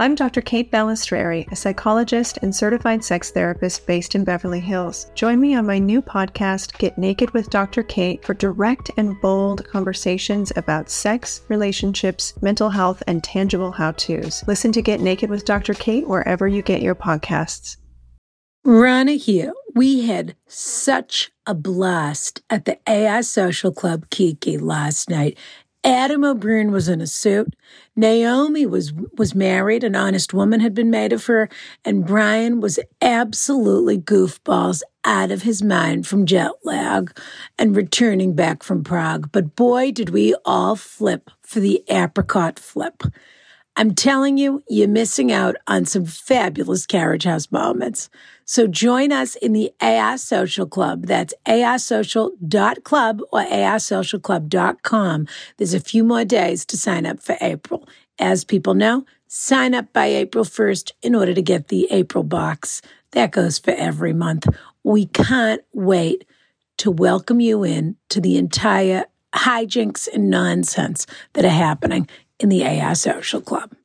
I'm Dr. Kate Balistreri, a psychologist and certified sex therapist based in Beverly Hills. Join me on my new podcast, Get Naked with Dr. Kate, for direct and bold conversations about sex, relationships, mental health, and tangible how to's. Listen to Get Naked with Dr. Kate wherever you get your podcasts. Ronna here. We had such a blast at the AR Social Club Kiki last night. Adam O'Brien was in a suit. Naomi was was married, an honest woman had been made of her, and Bryan was absolutely goofballs out of his mind from jet lag and returning back from Prague. But boy, did we all flip for the apricot flip. I'm telling you, you're missing out on some fabulous Carriage House moments. So join us in the AR Social Club. That's arsocial.club or arsocialclub.com. There's a few more days to sign up for April. As people know, sign up by April 1st in order to get the April box. That goes for every month. We can't wait to welcome you in to the entire hijinks and nonsense that are happening in the AR Social Club.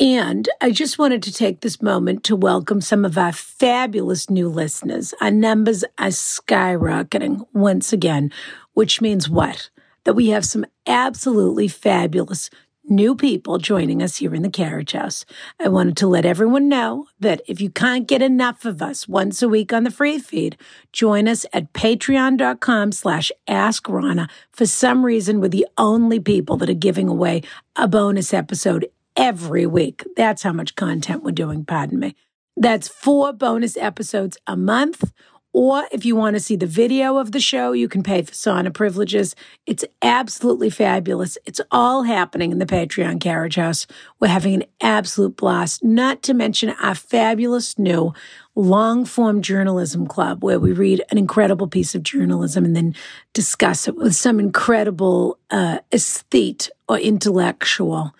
And I just wanted to take this moment to welcome some of our fabulous new listeners. Our numbers are skyrocketing once again, which means what? That we have some absolutely fabulous new people joining us here in the carriage house. I wanted to let everyone know that if you can't get enough of us once a week on the free feed, join us at patreon.com slash ask Ronna. For some reason, we're the only people that are giving away a bonus episode every week. That's how much content we're doing, pardon me. That's four bonus episodes a month. Or if you want to see the video of the show, you can pay for sauna privileges. It's absolutely fabulous. It's all happening in the Patreon Carriage House. We're having an absolute blast, not to mention our fabulous new long form journalism club where we read an incredible piece of journalism and then discuss it with some incredible uh, aesthete or intellectual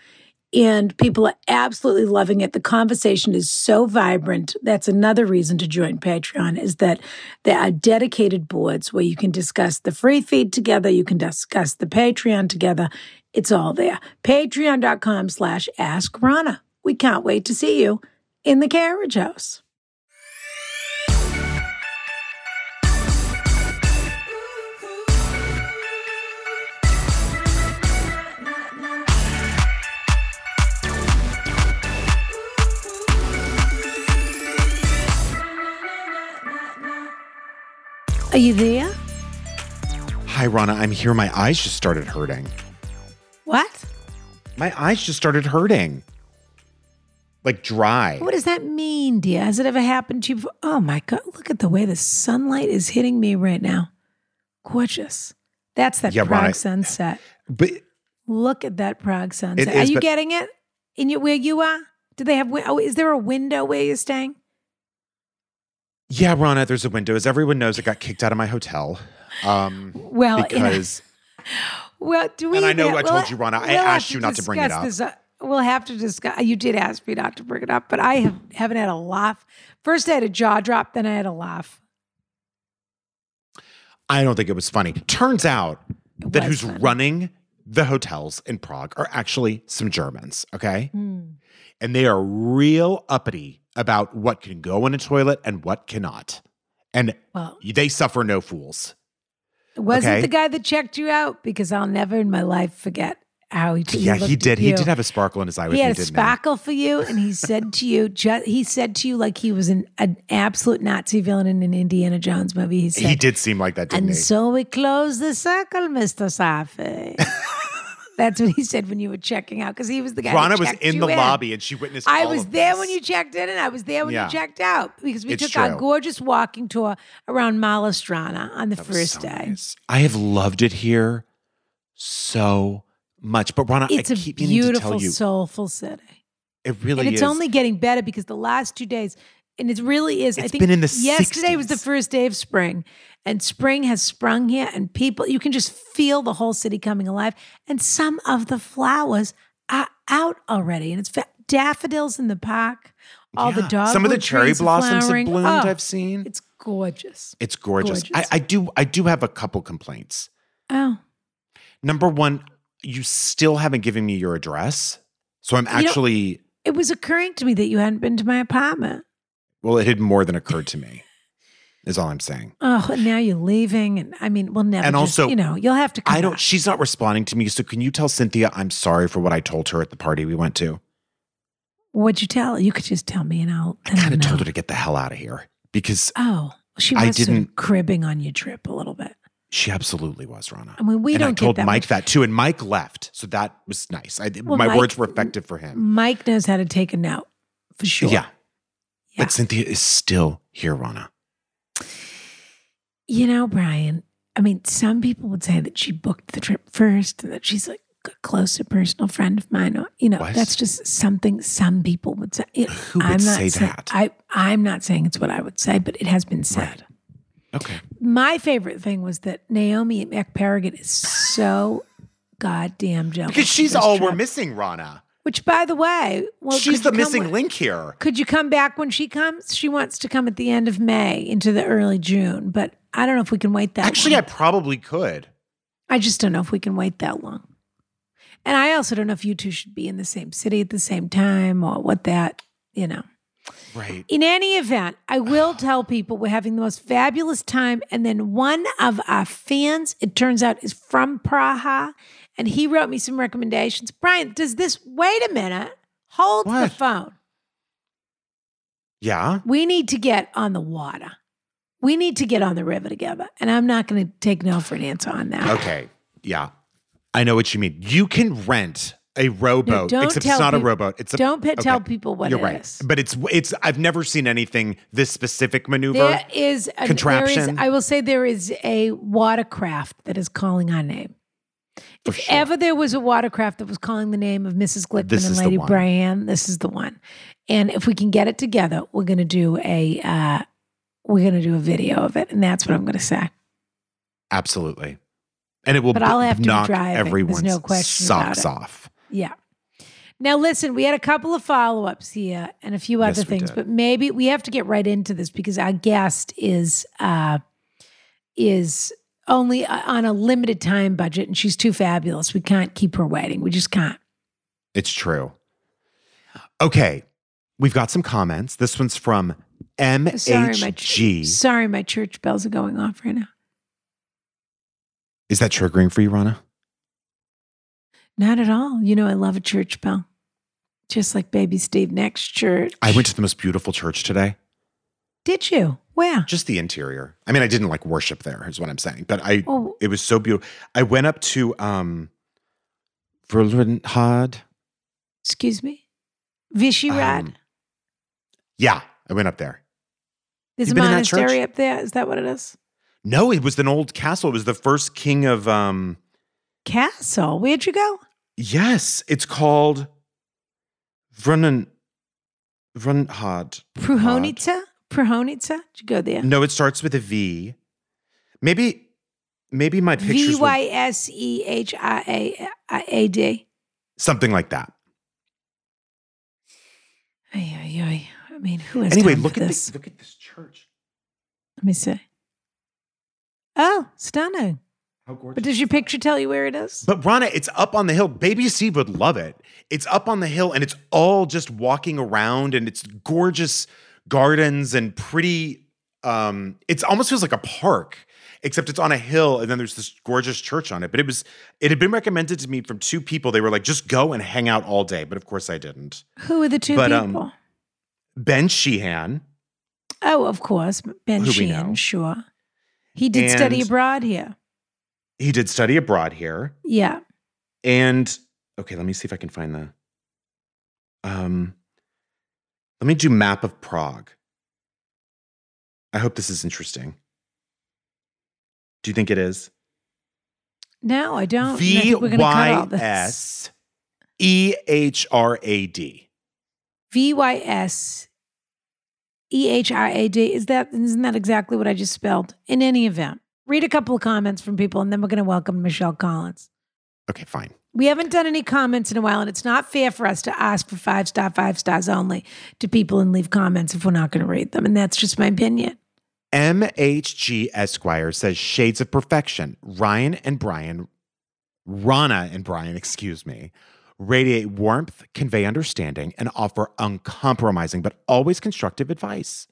and people are absolutely loving it. The conversation is so vibrant. That's another reason to join Patreon is that there are dedicated boards where you can discuss the free feed together. You can discuss the Patreon together. It's all there. Patreon.com slash ask Ronna. We can't wait to see you in the carriage house. Are you there? Hi, Ronna. I'm here. My eyes just started hurting. What? My eyes just started hurting. Like dry. What does that mean, dear? Has it ever happened to you? Before? Oh my God. Look at the way the sunlight is hitting me right now. Gorgeous. That's that Yeah, Prague Ronna, sunset. But Look at that Prague sunset. It are you but- getting it in your, where you are? Do they have, win- oh, is there a window where you're staying? Yeah, Ronna, there's a window. As everyone knows, I got kicked out of my hotel. Um, Well, because Well, do we? And I know I told you, Ronna, I we'll have asked you not to bring it up. This, uh, we'll have to discuss. You did ask me not to bring it up, but I have haven't had a laugh. First, I had a jaw drop, then I had a laugh. I don't think it was funny. Turns out that who's funny. running the hotels in Prague are actually some Germans, okay? Hmm. And they are real uppity about what can go in a toilet and what cannot. And Well, they suffer no fools. wasn't Okay. the guy that checked you out because I'll never in my life forget how he. yeah, he at did. He did have a sparkle in his eye with He had a sparkle for you, and he said to you, ju- he said to you like he was an, an absolute Nazi villain in an Indiana Jones movie. He he? said, He did seem like that, didn't And he? so we close the circle, Mr. Safi. That's what he said when you were checking out because he was the guy. Ronna was in the lobby and she witnessed I was there this. when you checked in, and I was there when Yeah. you checked out because we It's took our gorgeous walking tour around Malá Strana on the That first so day. nice. I have loved it here so much. But Ronna, It's I a keep meaning to beautiful, you, soulful city. it really is. and it's is. only getting better because the last two days, and it really is. I It's think been in the yesterday was the first day of spring, and spring has sprung here, and people you can just feel the whole city coming alive. And some of the flowers are out already, and it's fa- daffodils in the park. All the dogs. Some of the cherry blossoms have bloomed. Oh, I've seen. It's gorgeous. It's gorgeous. gorgeous. I, I do. I do have a couple complaints. Oh, Number one, you still haven't given me your address, so I'm know- actually It was occurring to me that you hadn't been to my apartment. Well, it had more than occurred to me. Is all I'm saying. Oh, and now you're leaving, and I mean, we'll never. And just- also, you know, you'll have to. Come I don't. back. She's not responding to me. So can you tell Cynthia I'm sorry for what I told her at the party we went to? What'd you tell her? You could just tell me, and I'll. I kind of told her to get the hell out of here because Oh, she I was of didn't- cribbing on your trip a little bit. she absolutely was, Ronna. I mean, we and don't I told get that Mike much. that too, and Mike left, so that was nice. I, Well, my Mike- words were effective for him. Mike knows how to take a note for sure. Yeah. Yeah. but Cynthia is still here, Ronna. You know, Bryan, I mean, some people would say that she booked the trip first and that she's like a closer personal friend of mine. Or, you know, What? that's just something some people would say. It- Who would I'm not say say- that? I, I'm not saying it's what I would say, but it has been said. Okay. My favorite thing was that Naomi Ekperigin is so goddamn jealous. Because she's all trip. we're missing, Ronna. Which, by the way, well, she's the come missing link here. Could you come back when she comes? She wants to come at the end of May into the early June, but I don't know if we can wait that Actually, I probably could. I just don't know if we can wait that long. And I also don't know if you two should be in the same city at the same time or what that, you know. Right. In any event, I will tell people we're having the most fabulous time. And then one of our fans, it turns out, is from Praha. And he wrote me some recommendations. Bryan, does this, wait a minute, hold the phone. Yeah. We need to get on the water. We need to get on the river together. And I'm not going to take no for an answer on that. Okay. Yeah. I know what you mean. You can rent a rowboat, don't except tell it's not a rowboat. It's a Don't pe- tell people what You're it right. is. But it's it's I've never seen anything this specific maneuver. There is a, there is, Contraption. I will say there is a watercraft that is calling our name. If sure. ever there was a watercraft that was calling the name of Mrs. Glickman and Lady. Bryan, this is the one. And if we can get it together, we're going to do a uh, we're going to do a video of it, and that's what I'm going to say. Absolutely. And it will But I'll have to knock everyone's no question socks off. Yeah. Now, listen, we had a couple of follow ups here and a few other Yes, things, but maybe we have to get right into this because our guest is uh, is only uh, on a limited time budget, and she's too fabulous. We can't keep her waiting. We just can't. It's true. Okay. We've got some comments. This one's from Sorry, my MHG. sorry, my church bells are going off right now. Is that triggering for you, Ronna? Not at all. You know, I love a church bell, just like baby Steve next church. I went to the most beautiful church today. Did you? Where? Just the interior. I mean, I didn't like worship there, is what I'm saying. But I Oh, it was so beautiful. I went up to um Verlinhad. excuse me. Vishrad. Um, Yeah, I went up there. There's a been in that church? monastery up there. Is that what it is? No, it was an old castle. It was the first king of um Castle. Where'd you go? yes, it's called Vrnen Vrnhad. Pruhonica? Pruhonica? Did you go there? No, it starts with a V. Maybe maybe my V pictures were Y S E H I A A D. something like that. Ay, ay, ay. I mean, who has Anyway, look at this? this. Look at this church. Let me see. Oh, stunning. How gorgeous. But does your picture tell you where it is? But Ronna, it's up on the hill. Baby Steve would love it. It's up on the hill and it's all just walking around and it's gorgeous gardens and pretty um it's almost feels like a park except it's on a hill and then there's this gorgeous church on it. But it was it had been recommended to me from two people. They were like just go and hang out all day, but of course I didn't. Who are the two But, um, people? Ben Sheehan, oh, of course. Ben Sheehan, sure. He did study abroad here. he did study abroad here. Yeah. And okay, let me see if I can find the um let me do map of Prague. I hope this is interesting. Do you think it is? No, I don't. V think we're going to cut all this. S E H R A D. V Y S E H R A D. Is that isn't that exactly what I just spelled? In any event, read a couple of comments from people, and then we're going to welcome Michelle Collins. Okay, fine. We haven't done any comments in a while, and it's not fair for us to ask for five star, five stars only to people and leave comments if we're not going to read them. And that's just my opinion. MHG Esquire says Shades of Perfection. Ryan and Bryan, Ronna and Bryan, excuse me, radiate warmth, convey understanding, and offer uncompromising but always constructive advice.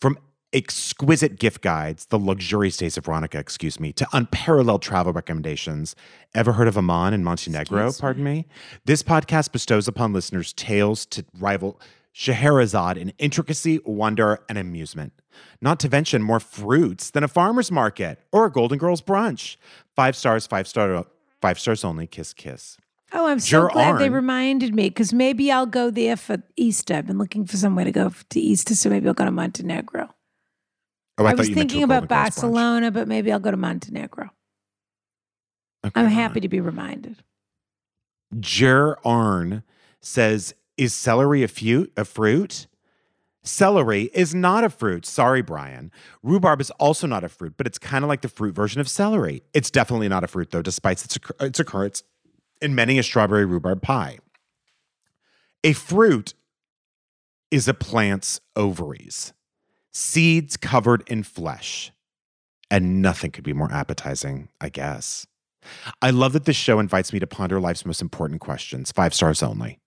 From exquisite gift guides, the luxurious days of Veronica, excuse me, to unparalleled travel recommendations. Ever heard of Aman in Montenegro? Excuse pardon me. This podcast bestows upon listeners tales to rival Scheherazade in intricacy, wonder, and amusement. Not to mention more fruits than a farmer's market or a Golden Girls brunch. Five stars, five star, five stars only. Kiss, kiss. Oh, I'm so Your glad they reminded me because maybe I'll go there for Easter. I've been looking for somewhere to go f- to Easter, so maybe I'll go to Montenegro. Oh, I, thought was you meant to a thinking about Golden Girls brunch. Barcelona, but maybe I'll go to Montenegro. Okay, I'm happy to be reminded. Jer Arn says, "Is celery a fruit? A fruit? Celery is not a fruit. Sorry, Bryan. Rhubarb is also not a fruit, but it's kind of like the fruit version of celery. It's definitely not a fruit, though, despite its, occur- its occurrence in many a strawberry rhubarb pie. A fruit is a plant's ovaries, seeds covered in flesh, and nothing could be more appetizing, I guess." I love that this show invites me to ponder life's most important questions. Five stars only.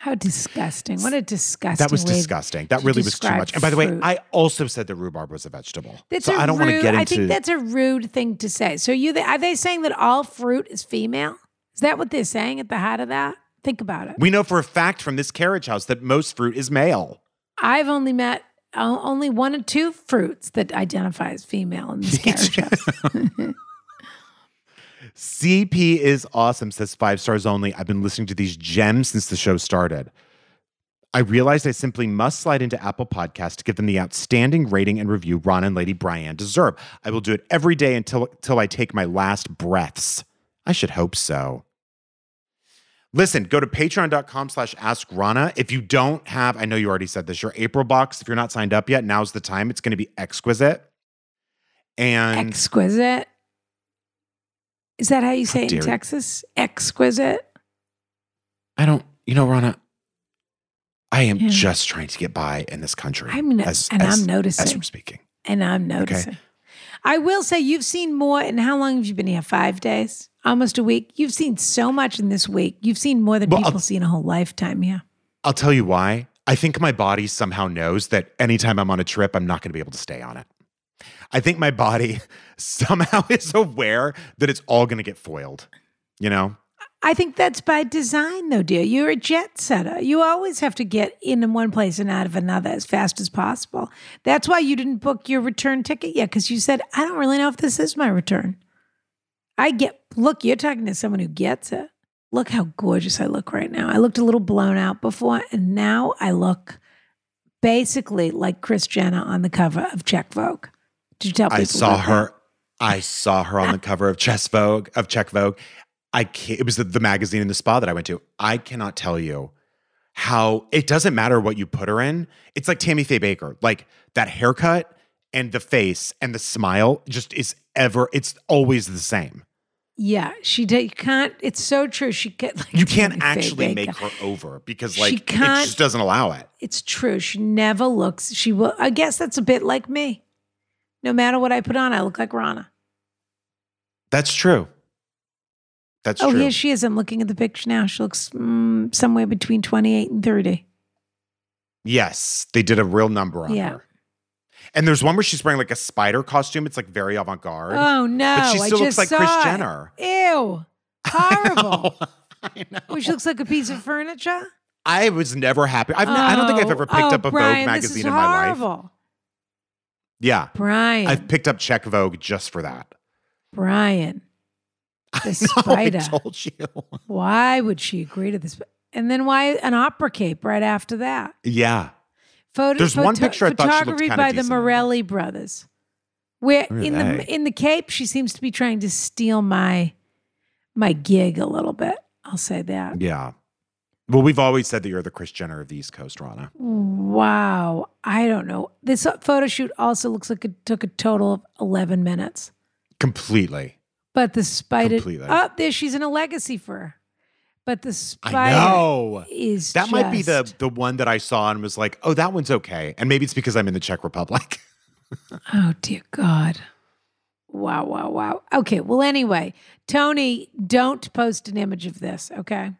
How disgusting! What a disgusting. That was disgusting. That really was too much. And by the way. I also said that rhubarb was a vegetable. That's so a I don't want to get into. I think that's a rude thing to say. So you are they saying that all fruit is female? Is that what they're saying at the heart of that? Think about it. we know for a fact from this carriage house that most fruit is male. I've only met only one or two fruits that identify as female in this carriage. CP is awesome, says five stars only. I've been listening to these gems since the show started. I realized I simply must slide into Apple Podcasts to give them the outstanding rating and review Ron and Lady Bryan deserve. I will do it every day until, until I take my last breaths. I should hope so. Listen, go to patreon.com slash ask Ronna. If you don't have, I know you already said this, your April box, if you're not signed up yet, now's the time. It's going to be exquisite. And Exquisite. Is that how you say it in. Texas? Exquisite. I don't, you know, Ronna, I am Yeah. just trying to get by in this country. I'm no- as, and as, I'm noticing. As we're speaking. And I'm noticing. I will say you've seen more. And how long have you been here? Five days? Almost a week? You've seen so much in this week. You've seen more than Well, people I'll- see in a whole lifetime Yeah. I'll tell you why. I think my body somehow knows that anytime I'm on a trip, I'm not going to be able to stay on it. I think my body somehow is aware that it's all going to get foiled. You know? I think that's by design, though, dear. You're a jet setter. You always have to get in one place and out of another as fast as possible. That's why you didn't book your return ticket yet, because you said, I don't really know if this is my return. I get, look, you're talking to someone who gets it. Look how gorgeous I look right now. I looked a little blown out before, and now I look basically like Kris Jenner on the cover of Czech Vogue. Did you tell people I saw her. that? I saw her on the ah. cover of Chess Vogue of Czech Vogue. I can't, it was the, the magazine in the spa that I went to. I cannot tell you how it doesn't matter what you put her in. It's like Tammy Faye Bakker, like that haircut and the face and the smile just is ever. It's always the same. Yeah, she did. You can't. It's so true. She get like You can't actually make her over because like it can't- just doesn't allow it. It's true. She never looks. She will. I guess that's a bit like me. No matter what I put on, I look like Ronna. That's true. That's true. oh, true. here she is. I'm looking at the picture now. She looks mm, somewhere between 28 and 30. Yes, they did a real number on Yeah. her. And there's one where she's wearing like a spider costume. It's like very avant garde. Oh no! but she still looks like it. Jenner. Ew! Horrible. I know. She looks like a piece of furniture. I was never happy. I've, n- I don't think I've Oh, ever picked oh, up a Bryan, Vogue magazine in my life. Yeah. Bryan. I've picked up Czech Vogue just for that. Bryan. The I know, spider. I told you. Why would she agree to this? And then why an opera cape right after that? Yeah. Photo, There's one picture I thought she looked photography by the decent. Morelli brothers. Where in the in the cape, she seems to be trying to steal my my gig a little bit. I'll say that. Yeah. Well, we've always said that you're the Kris Jenner of the East Coast, Ronna. Wow, I don't know. This photo shoot also looks like it took a total of eleven minutes. Completely. But the spider, Completely. oh, there she's in a legacy fur. But the I spider know. is That might be the the one that I saw and was like, oh, that one's okay. And maybe it's because I'm in the Czech Republic. Oh dear God. Wow, wow, wow. Okay, well, anyway, Tony, don't post an image of this, okay?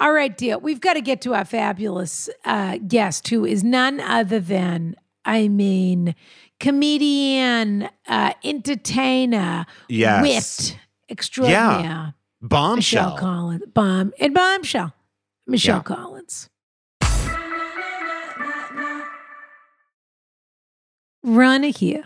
All right, dear. We've got to get to our fabulous uh, guest, who is none other than, I mean, comedian, uh, entertainer, Yes. wit extraordinaire. Michelle Bombshell. Michelle Collins. Bomb and bombshell. Michelle Yeah. Collins. Ronna here.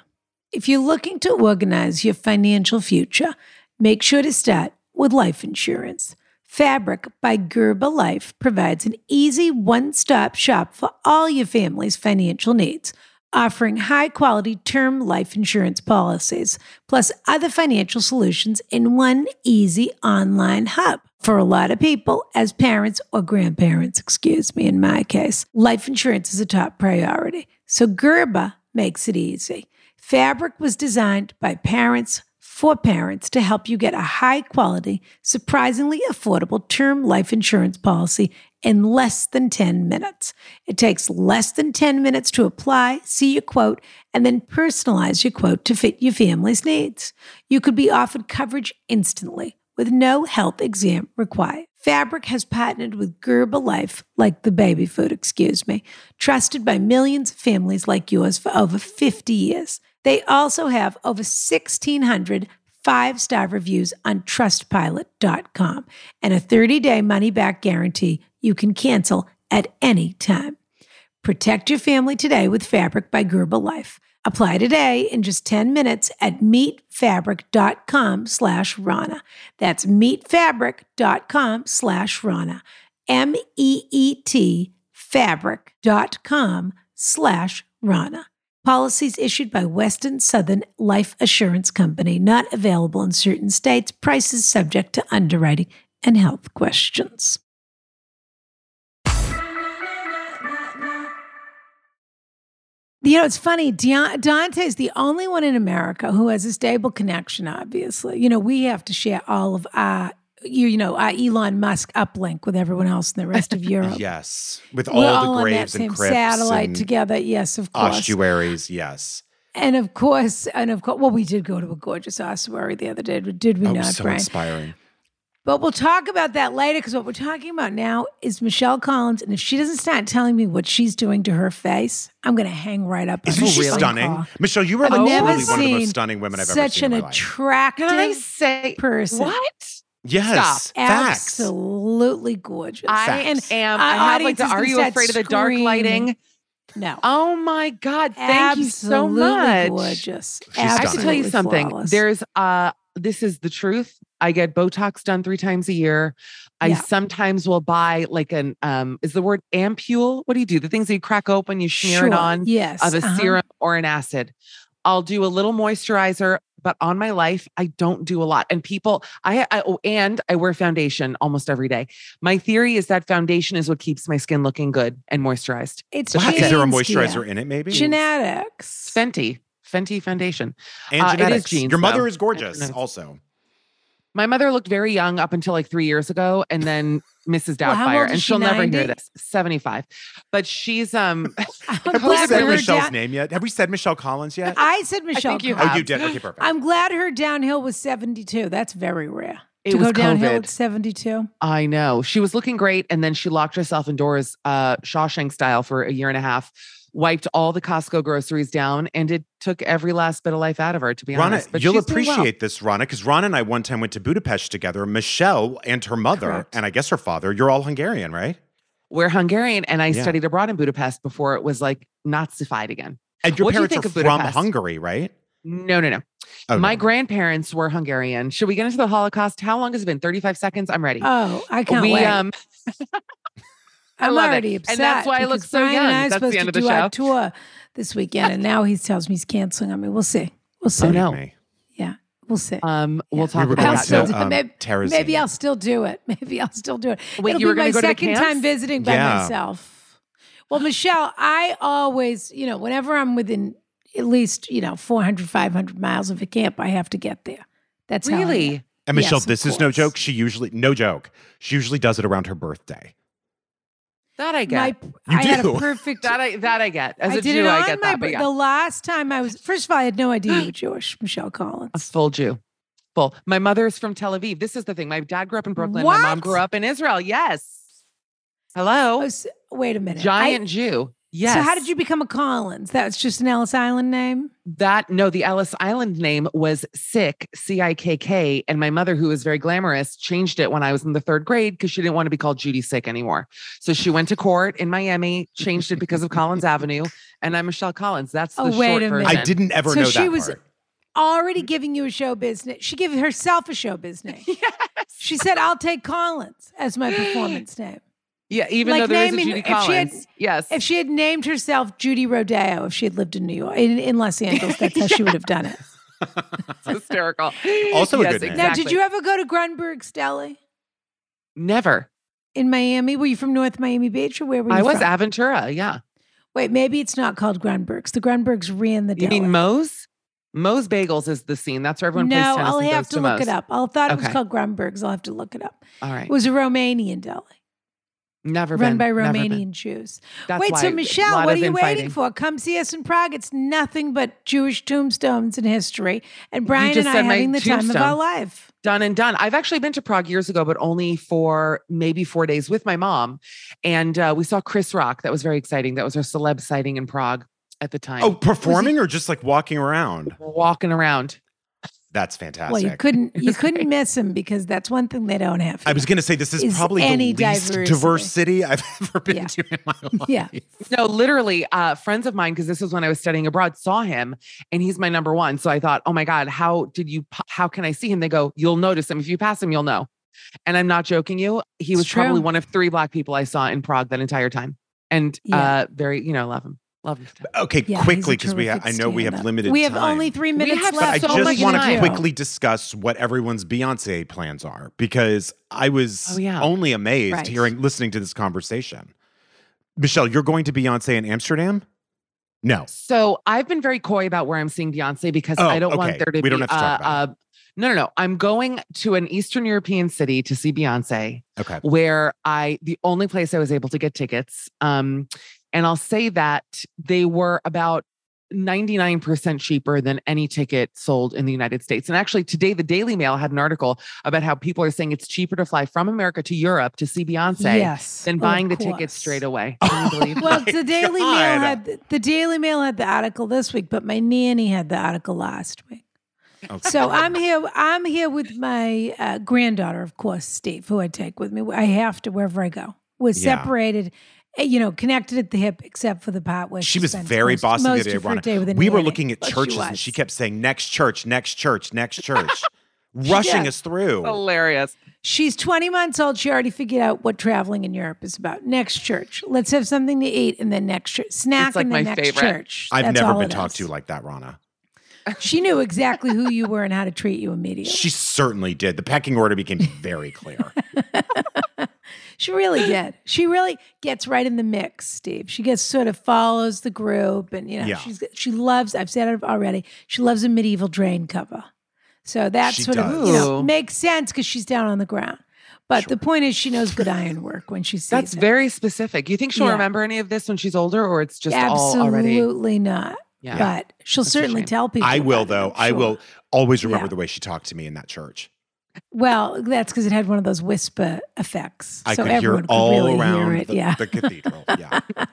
If you're looking to organize your financial future, make sure to start with life insurance. Fabric by Gerber Life provides an easy one stop shop for all your family's financial needs, offering high quality term life insurance policies, plus other financial solutions in one easy online hub. For a lot of people, as parents or grandparents, excuse me, in my case, life insurance is a top priority. So Gerber makes it easy. Fabric was designed by parents for parents to help you get a high quality, surprisingly affordable term life insurance policy in less than 10 minutes. It takes less than 10 minutes to apply, see your quote, and then personalize your quote to fit your family's needs. You could be offered coverage instantly with no health exam required. Fabric has partnered with Gerber Life, like the baby food, excuse me, trusted by millions of families like yours for over 50 years. They also have over 1,600 five star reviews on trustpilot.com and a 30 day money back guarantee you can cancel at any time. Protect your family today with Fabric by Gerber Life. Apply today in just 10 minutes at meetfabric.com slash Ronna. That's meetfabric.com slash Ronna. M E E T fabric.com slash Ronna. Policies issued by Western Southern Life Assurance Company, not available in certain states. Prices subject to underwriting and health questions. You know, it's funny. Dante is the only one in America who has a stable connection, obviously. You know, we have to share all of our, you, you know, our Elon Musk uplink with everyone else in the rest of Europe. Yes. With We're all all the on that graves same and crypts satellite and together. Yes, of course. ossuaries. Yes. And of course, and of course, well, we did go to a gorgeous ossuary the other day, did we Oh, not, so Bryan? inspiring. But we'll talk about that later because what we're talking about now is Michelle Collins. And if she doesn't start telling me what she's doing to her face, I'm going to hang right up. on Isn't her she phone stunning? call. Michelle, you are like never truly one of the most stunning women I've ever seen. Such seen an in my life. attractive Can I say person. What? Yes. Stop. Facts. Absolutely gorgeous. I Facts. am. I have like the. Are you start afraid of the dark lighting? No. Oh my God! Thank you so Absolutely much. gorgeous. She's I have to tell you something. flawless. There's uh this is the truth. I get Botox done three times a year. I Yeah. sometimes will buy like an um is the word ampule? What do you do? The things that you crack open, you smear it on Yes. of a uh-huh. serum or an acid. I'll do a little moisturizer, but on my life, I don't do a lot. And people, I, I oh, and I wear foundation almost every day. My theory is that foundation is what keeps my skin looking good and moisturized. It's Wow, is there a moisturizer dear. in it, maybe? Genetics. It's Fenty, Fenty foundation. and uh, it is genetics. genes, Your mother though. is gorgeous, also. My mother looked very young up until like three years ago, and then Mrs. Doubtfire, old is and she, she'll never hear this. Seventy-five, but she's um. I'm Have we glad said her Michelle's down- name yet? Have we said Michelle Collins yet? I said Michelle. think you Collins. oh, you did. Okay, perfect. I'm glad her downhill was 72. That's very rare. It to was go downhill COVID. at 72. I know she was looking great, and then she locked herself indoors, uh, Shawshank style, for a year and a half. Wiped all the Costco groceries down, and it took every last bit of life out of her. To be Ronna, honest, but you'll she's doing well. appreciate this, Ronna, because Ronna and I one time went to Budapest together. Michelle and her mother, Correct. and I guess her father, you're all Hungarian, right? We're Hungarian, and I Yeah. studied abroad in Budapest before it was like Nazified again. And your What do you parents think are of from Hungary, right? No, no, no. Oh, My no. grandparents were Hungarian. Should we get into the Holocaust? How long has it been? 35 seconds? I'm ready. Oh, I can't we wait. um I I'm love it. already And that's why I look so Bryan young. And I are That's the supposed end to of the do our show. tour this weekend, and now he tells me he's canceling on me. We'll see. We'll see. Oh, no. Me. Yeah, we'll see. um we'll talk were about I'll that. still to, do um, maybe, Terezin. maybe I'll still do it. Maybe I'll still do it. Wait, It'll you were be my gonna go to the second time visiting by Yeah. myself. Well, Michelle, I always, you know, whenever I'm within at least, you know, 400, 500 miles of a camp, I have to get there. That's how I am. Really? And Michelle, Yes, of this is no course. joke. She usually, no joke. She usually does it around her birthday. That I get. My, You I had a do. perfect. that I that I get. As I a did Jew, it I get my that. Yeah. the last time I was. First of all, I had no idea you were Jewish, Michelle Collins. a full Jew. Full. My mother is from Tel Aviv. This is the thing. My dad grew up in Brooklyn. My mom grew up in Israel. Yes. Hello. Oh, s- wait a minute. I- Giant Jew. Yes. So how did you become a Collins? That's just an Ellis Island name. That no, the Ellis Island name was Sick, C I K K. And my mother, who was very glamorous, changed it when I was in the third grade because she didn't want to be called Judy Sick anymore. So she went to court in Miami, changed it because of Collins Avenue, and I'm Michelle Collins. That's oh, the Oh, wait short a minute. version. I didn't ever So know she that was- part. Already giving you a show business. She gave herself a show business. Yes. She said, "I'll take Collins as my performance name." Yeah, even Like though there is a naming- Judy if had- Collins. yes. If she had named herself Judy Rodeo, if she had lived in New York, in, in Los Angeles, that's how she would have done it. It's hysterical. Also a yes, good name. Now, did you ever go to Grunberg's Deli Never. in Miami? Were you from North Miami Beach or where were you I was from? Aventura. Yeah. Wait, maybe it's not called Grunberg's. The Grunbergs ran the You deli. mean Moe's? Moe's Bagels is the scene. That's where everyone plays no, I'll have goes to look Moe's. it up. I thought it was called Grunberg's. I'll have to look it up. All right. It was a Romanian deli Never run been. by never been. Romanian Jews. That's Wait, why so Michelle, what are of you waiting for? Come see us in Prague. It's nothing but Jewish tombstones and history. And Bryan and I said my having the time of our tombstone. life. Done and done. I've actually been to Prague years ago, but only for maybe four days with my mom. And uh, we saw Chris Rock. That was very exciting. That was our celeb sighting in Prague at the time. Oh, performing or just like walking around? walking around. That's fantastic. Well, you couldn't you couldn't miss him because that's one thing they don't have. I was going to say this is, Is probably any the least diversity. diverse city I've ever been Yeah. to in my life. Yeah. No, literally, uh, friends of mine, because this was when I was studying abroad, saw him and he's my number one. So I thought, oh my God, how did you, how can I see him? They go, you'll notice him. If you pass him, you'll know. And I'm not joking you. He It's was probably one of three black people I saw in Prague that entire time. And Yeah. uh, very, you know, love him. Love him. to death. Okay, Yeah, quickly because we ha- I know we have stand-up. limited We have time. only three minutes have But I so just want to quickly discuss what everyone's Beyonce plans are because I was Oh, yeah. only amazed Right. hearing listening to this conversation. Michelle, you're going to Beyonce in Amsterdam? No. So I've been very coy about where I'm seeing Beyonce because Oh, I don't okay. want there to We be don't have to talk uh, about uh, no, no, no. I'm going to an Eastern European city to see Beyonce. Okay. where I the only place I was able to get tickets. Um, and I'll say that they were about 99% cheaper than any ticket sold in the United States. And actually, today the Daily Mail had an article about how people are saying it's cheaper to fly from America to Europe to see Beyonce yes, than buying the tickets straight away. Can you believe Well, the Daily God. Mail had the Daily Mail had the article this week, but my nanny had the article last week. Okay. So I'm here. I'm here with my uh, granddaughter, of course, Steve, who I take with me. I have to wherever I go. We're Yeah. separated, Eh, you know, connected at the hip, except for the part where she was very most, bossy most today, of day with a We were looking at But she churches and she kept saying, next church, next church, next church, rushing did. us through. Hilarious. She's 20 months old. She already figured out what traveling in Europe is about. Next church. Let's have something to eat, and then next church. Snack, like and then my next favorite. church. I've That's never been talked is. to like that, Ronna. She knew exactly who you were and how to treat you immediately. She certainly did. The pecking order became very clear. She really did. She really gets right in the mix, Steve. She gets sort of follows the group, and you know, Yeah. she's she loves. I've said it already. She loves a medieval drain cover, so that She sort of you know makes sense because she's down on the ground. But the point is, she knows good iron work when she sees That's it. very specific. You think she'll Yeah. remember any of this when she's older, or it's just all absolutely already? not. Yeah. But she'll That's certainly tell people. I will, though. I'm I will always remember Yeah. the way she talked to me in that church. Well, that's because it had one of those whisper effects, I so could hear everyone could all really around hear it. the, yeah. the cathedral. Yeah.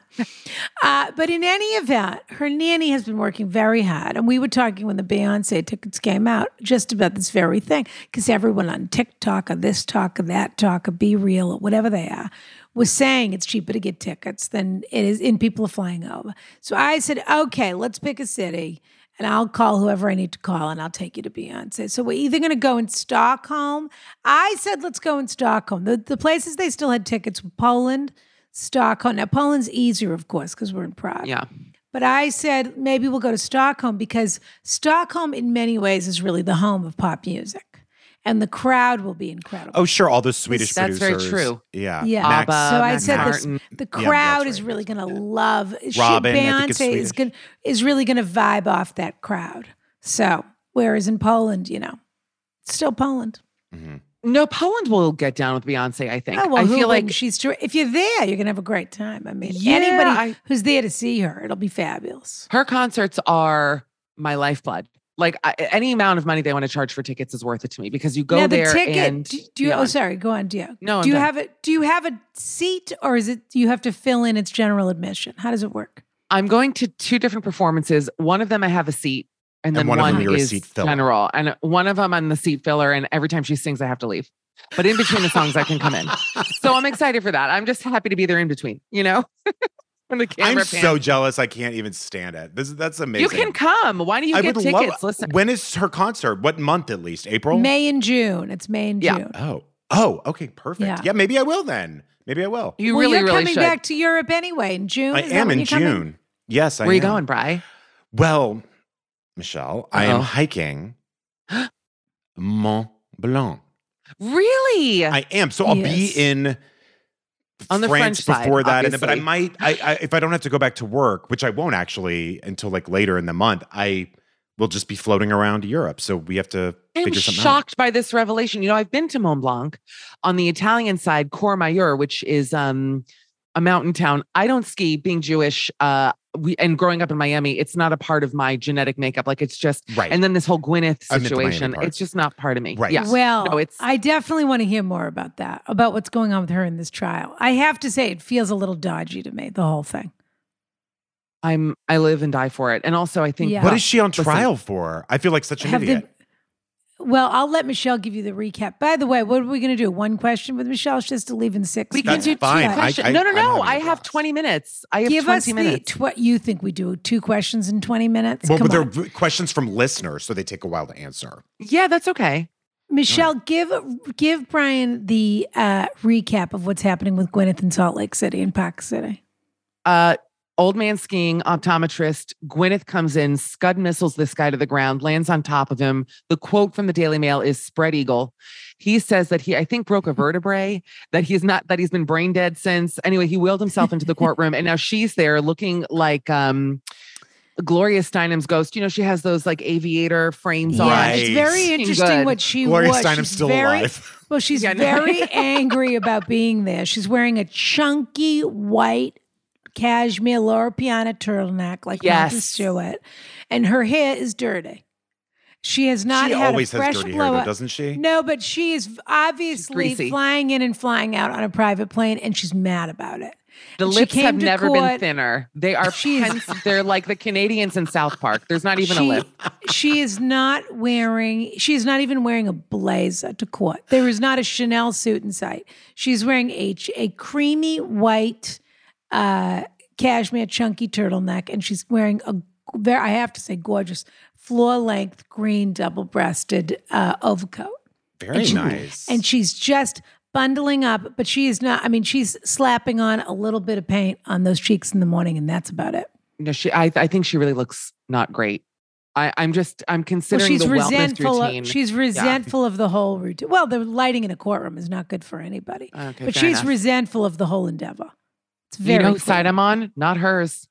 Uh, but in any event, her nanny has been working very hard. And we were talking when the Beyonce tickets came out just about this very thing, because everyone on TikTok or this talk or that talk or BeReal or whatever they are was saying it's cheaper to get tickets than it is, and people are flying over. So I said, okay, let's pick a city. And I'll call whoever I need to call and I'll take you to Beyonce. So we're either going to go in Stockholm. I said, let's go in Stockholm. The, the places they still had tickets were Poland, Stockholm. Now, Poland's easier, of course, because we're in Prague. Yeah. But I said maybe we'll go to Stockholm because Stockholm, in many ways, is really the home of pop music, and the crowd will be incredible. Oh, sure. All those Swedish That's very true. Yeah. Yeah. Max, ABBA, so I Max said this, Martin. the Yeah, crowd that's is right, really going to right. love. she- Robin, I think, is Beyonce is Swedish. going is really going to vibe off that crowd. So whereas in Poland, you know, it's still Poland. Mhm. No, Poland will get down with Beyonce. I think. Oh well, I feel like she's ter- if you're there, you're gonna have a great time. I mean, Yeah, anybody I- who's there to see her, it'll be fabulous. her concerts are my lifeblood. Like I, any amount of money they want to charge for tickets is worth it to me because you go now, the there ticket, and do, do you? Oh, sorry. Go on, Dio. No, I'm do you done. have it? Do you have a seat, or is it you have to fill in its general admission? How does it work? I'm going to two different performances. One of them I have a seat, and then And one of them one you're a is seat filler. general, and one of them I'm the seat filler. And every time she sings, I have to leave. But in between the songs, I can come in. So I'm excited for that. I'm just happy to be there in between. You know, when the camera I'm pans. so jealous. I can't even stand it. This that's amazing. You can come. Why do you I get would tickets? love. Listen, When is her concert? What month at least? April. May and June. It's May and Yeah. June. Oh. Oh. Okay. Perfect. Yeah. Yeah. maybe I will then. Maybe I will. you well, really, you're really coming should. back to Europe anyway in June. I Is am in you're coming? June. Yes, I Where are you going, Bry? Well, Michelle, I am hiking Mont Blanc. Really? I am. So I'll be in On the France French side, before that, and then, but I might. I, I if I don't have to go back to work, which I won't actually until like later in the month. I will just be floating around Europe. So we have to I'm figure something out. shocked by this revelation. You know, I've been to Mont Blanc on the Italian side, Courmayeur, which is um, a mountain town. I don't ski, being Jewish, uh, we and growing up in Miami, it's not a part of my genetic makeup. Like it's just, Right. and then this whole Gwyneth I meant the Miami situation, it's just not part of me. Right. Yeah. Well, No, it's- I definitely want to hear more about that, about what's going on with her in this trial. I have to say, it feels a little dodgy to me, the whole thing. I'm, I live and die for it. And also, I think, Yeah. what is she on Listen. trial for? I feel like such an idiot. they- well, I'll let Michelle give you the recap. By the way, what are we going to do? One question with Michelle? She has to leave in six we can minutes. do two fine. I- questions. I- no, no, I'm no. having a I have blast. 20 minutes. I have Give 20 us the minutes. tw- you think we do two questions in 20 minutes? well, Come but on. they're v- questions from listeners, so they take a while to answer. yeah, that's okay. Michelle, give give Bryan the uh, recap of what's happening with Gwyneth in Salt Lake City and Park City. uh old man skiing optometrist gwyneth comes in scud missiles this guy to the ground lands on top of him the quote from the daily mail is spread eagle he says that he i think broke a vertebrae that he's not that he's been brain dead since anyway he wheeled himself into the courtroom and now she's there looking like um Gloria Steinem's ghost, you know, she has those like aviator frames on. Yeah, it's very interesting good. what she Gloria was. Steinem's She's still very, alive. Well, she's Yeah, no. very angry about being there. She's wearing a chunky white cashmere Loro Piana turtleneck like Martha Yes. Stewart, and her hair is dirty. She has not she had always a fresh has dirty hair, though, doesn't she? No, but she is obviously greasy. flying in and flying out on a private plane, and she's mad about it. The And lips have to never been thinner. They are She's- pens- they're like the Canadians in South Park. There's not even a lip. she is not wearing. She is not even wearing a blazer to court. There is not a Chanel suit in sight. She's wearing a a creamy white uh, cashmere chunky turtleneck, and she's wearing a very, I have to say, gorgeous floor length green double breasted uh, overcoat. Very And she- nice. And she's just bundling up, but she is not. I mean, she's slapping on a little bit of paint on those cheeks in the morning, and that's about it. No, she. I, I think she really looks not great. I, I'm just. I'm Well, considering she's the wellness resentful. routine. Of, she's resentful of the whole routine. Well, the lighting in a courtroom is not good for anybody, okay, but she's enough. resentful of the whole endeavor. It's very. you know whose side. I'm on? Not hers.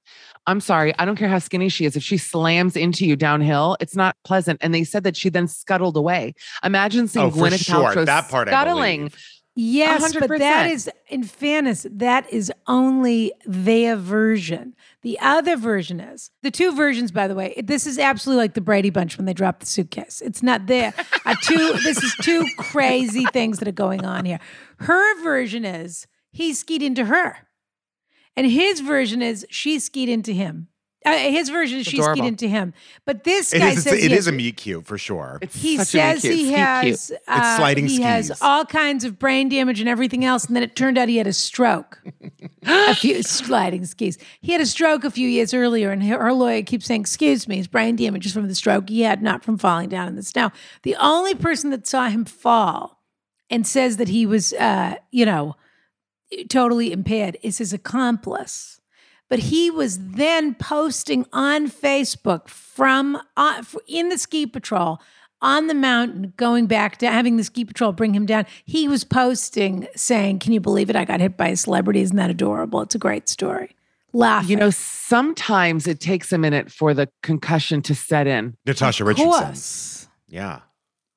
I'm sorry. I don't care how skinny she is. If she slams into you downhill, it's not pleasant. And they said that she then scuttled away. Imagine seeing Oh, Gwyneth sure. Paltrow That part I scuttling. believe. Yes, but that 100%. is, in fairness, that is only their version. The other version is the two versions. By the way, this is absolutely like the Brady Bunch when they drop the suitcase. It's not there. Are two. This is two crazy things that are going on here. Her version is he skied into her, and his version is she skied into him. Uh, his version is she skied into him. But this It guy is, says it is has- a meet cute for sure. It's he such a meet says he has cute. uh, sliding skis. he has all kinds of brain damage and everything else, and then it turned out he had a stroke. a few sliding skis. He had a stroke a few years earlier, and her, her lawyer keeps saying, "Excuse me, his brain damage is from the stroke he had, not from falling down in the snow." The only person that saw him fall and says that he was, uh, you know, totally impaired is his accomplice. But he was then posting on Facebook from uh, in the ski patrol on the mountain, going back to having the ski patrol bring him down. He was posting saying, "Can you believe it? I got hit by a celebrity. Isn't that adorable? It's a great story." Laughing. You know, sometimes it takes a minute for the concussion to set in. Natasha of Richardson. course. Yeah.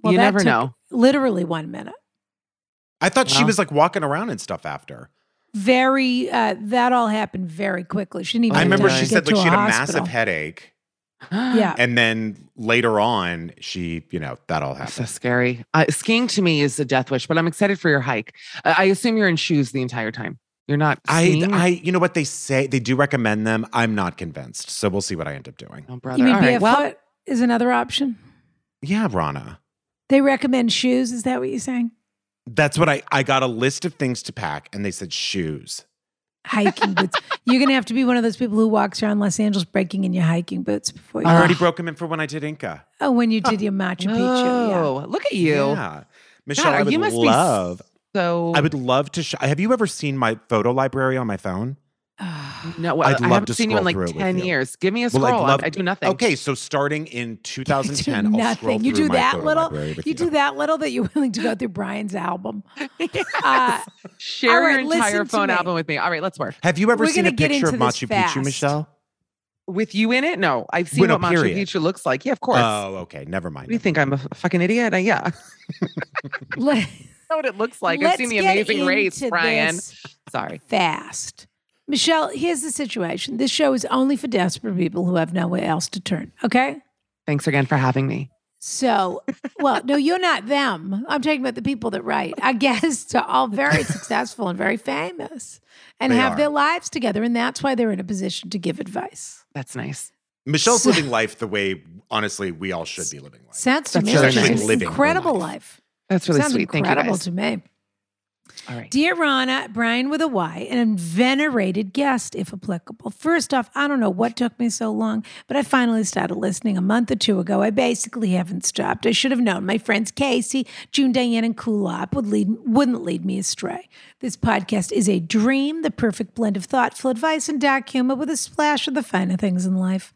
Well, you never took know. Literally one minute. I thought she was like walking around and stuff after. Very. Uh, that all happened very quickly. She didn't even. I remember time she to said get like she had a hospital. massive headache. Yeah. And then later on, she, you know, that all That's so scary. Uh, skiing to me is a death wish, but I'm excited for your hike. I I assume you're in shoes the entire time. You're not I, skiing? I, you know what they say? They do recommend them. I'm not convinced. So we'll see what I end up doing. oh, brother. You mean All right, well, is another option? Yeah, Ronna. They recommend shoes. Is that what you're saying? That's what I, I got a list of things to pack and they said shoes. Hiking boots. You're gonna have to be one of those people who walks around Los Angeles breaking in your hiking boots before you. I already broke them in for when I did Inca. oh, when you did your Machu Picchu. oh, look at you. Yeah. Michelle, I you would must be love, So I would love to. Sh- have you ever seen my photo library on my phone? No, well, I'd I haven't to seen you in like through it with 10 years. Give me a Well, scroll. love- I do nothing. Okay, so starting in 2010, do I'll nothing. You do that little. with You do that little that you're willing to go through Bryan's album. Uh, Share All right, your entire phone album with me. All right, let's work. Have you ever We're seen a picture of Machu fast. Picchu, Michelle? With you in it? No, I've seen Well, what Machu period. Picchu looks like. Yeah, of course. Oh, okay. Never mind. you think? I'm a fucking idiot? Uh, yeah. let, know what it looks like. I've seen the amazing race, Bryan. Sorry. Fast. Michelle, here's the situation. This show is only for desperate people who have nowhere else to turn. Okay. Thanks again for having me. So, well, no, you're not them. I'm talking about the people that write. Our guests are all very successful and very famous and They have are. their lives together. And that's why they're in a position to give advice. That's nice. Michelle's So- living life the way, honestly, we all should be living life. Sounds to That's me really like nice. an Living incredible life. life. That's really Sounds sweet. Thank you incredible guys. to me. All right. Dear Ronna, Bryan with a Y, and a venerated guest, if applicable. First off, I don't know what took me so long, but I finally started listening a month or two ago. I basically haven't stopped. I should have known my friends Casey, June, Diane, and Kulop would lead, wouldn't lead me astray. This podcast is a dream, the perfect blend of thoughtful advice and dark humor with a splash of the finer things in life.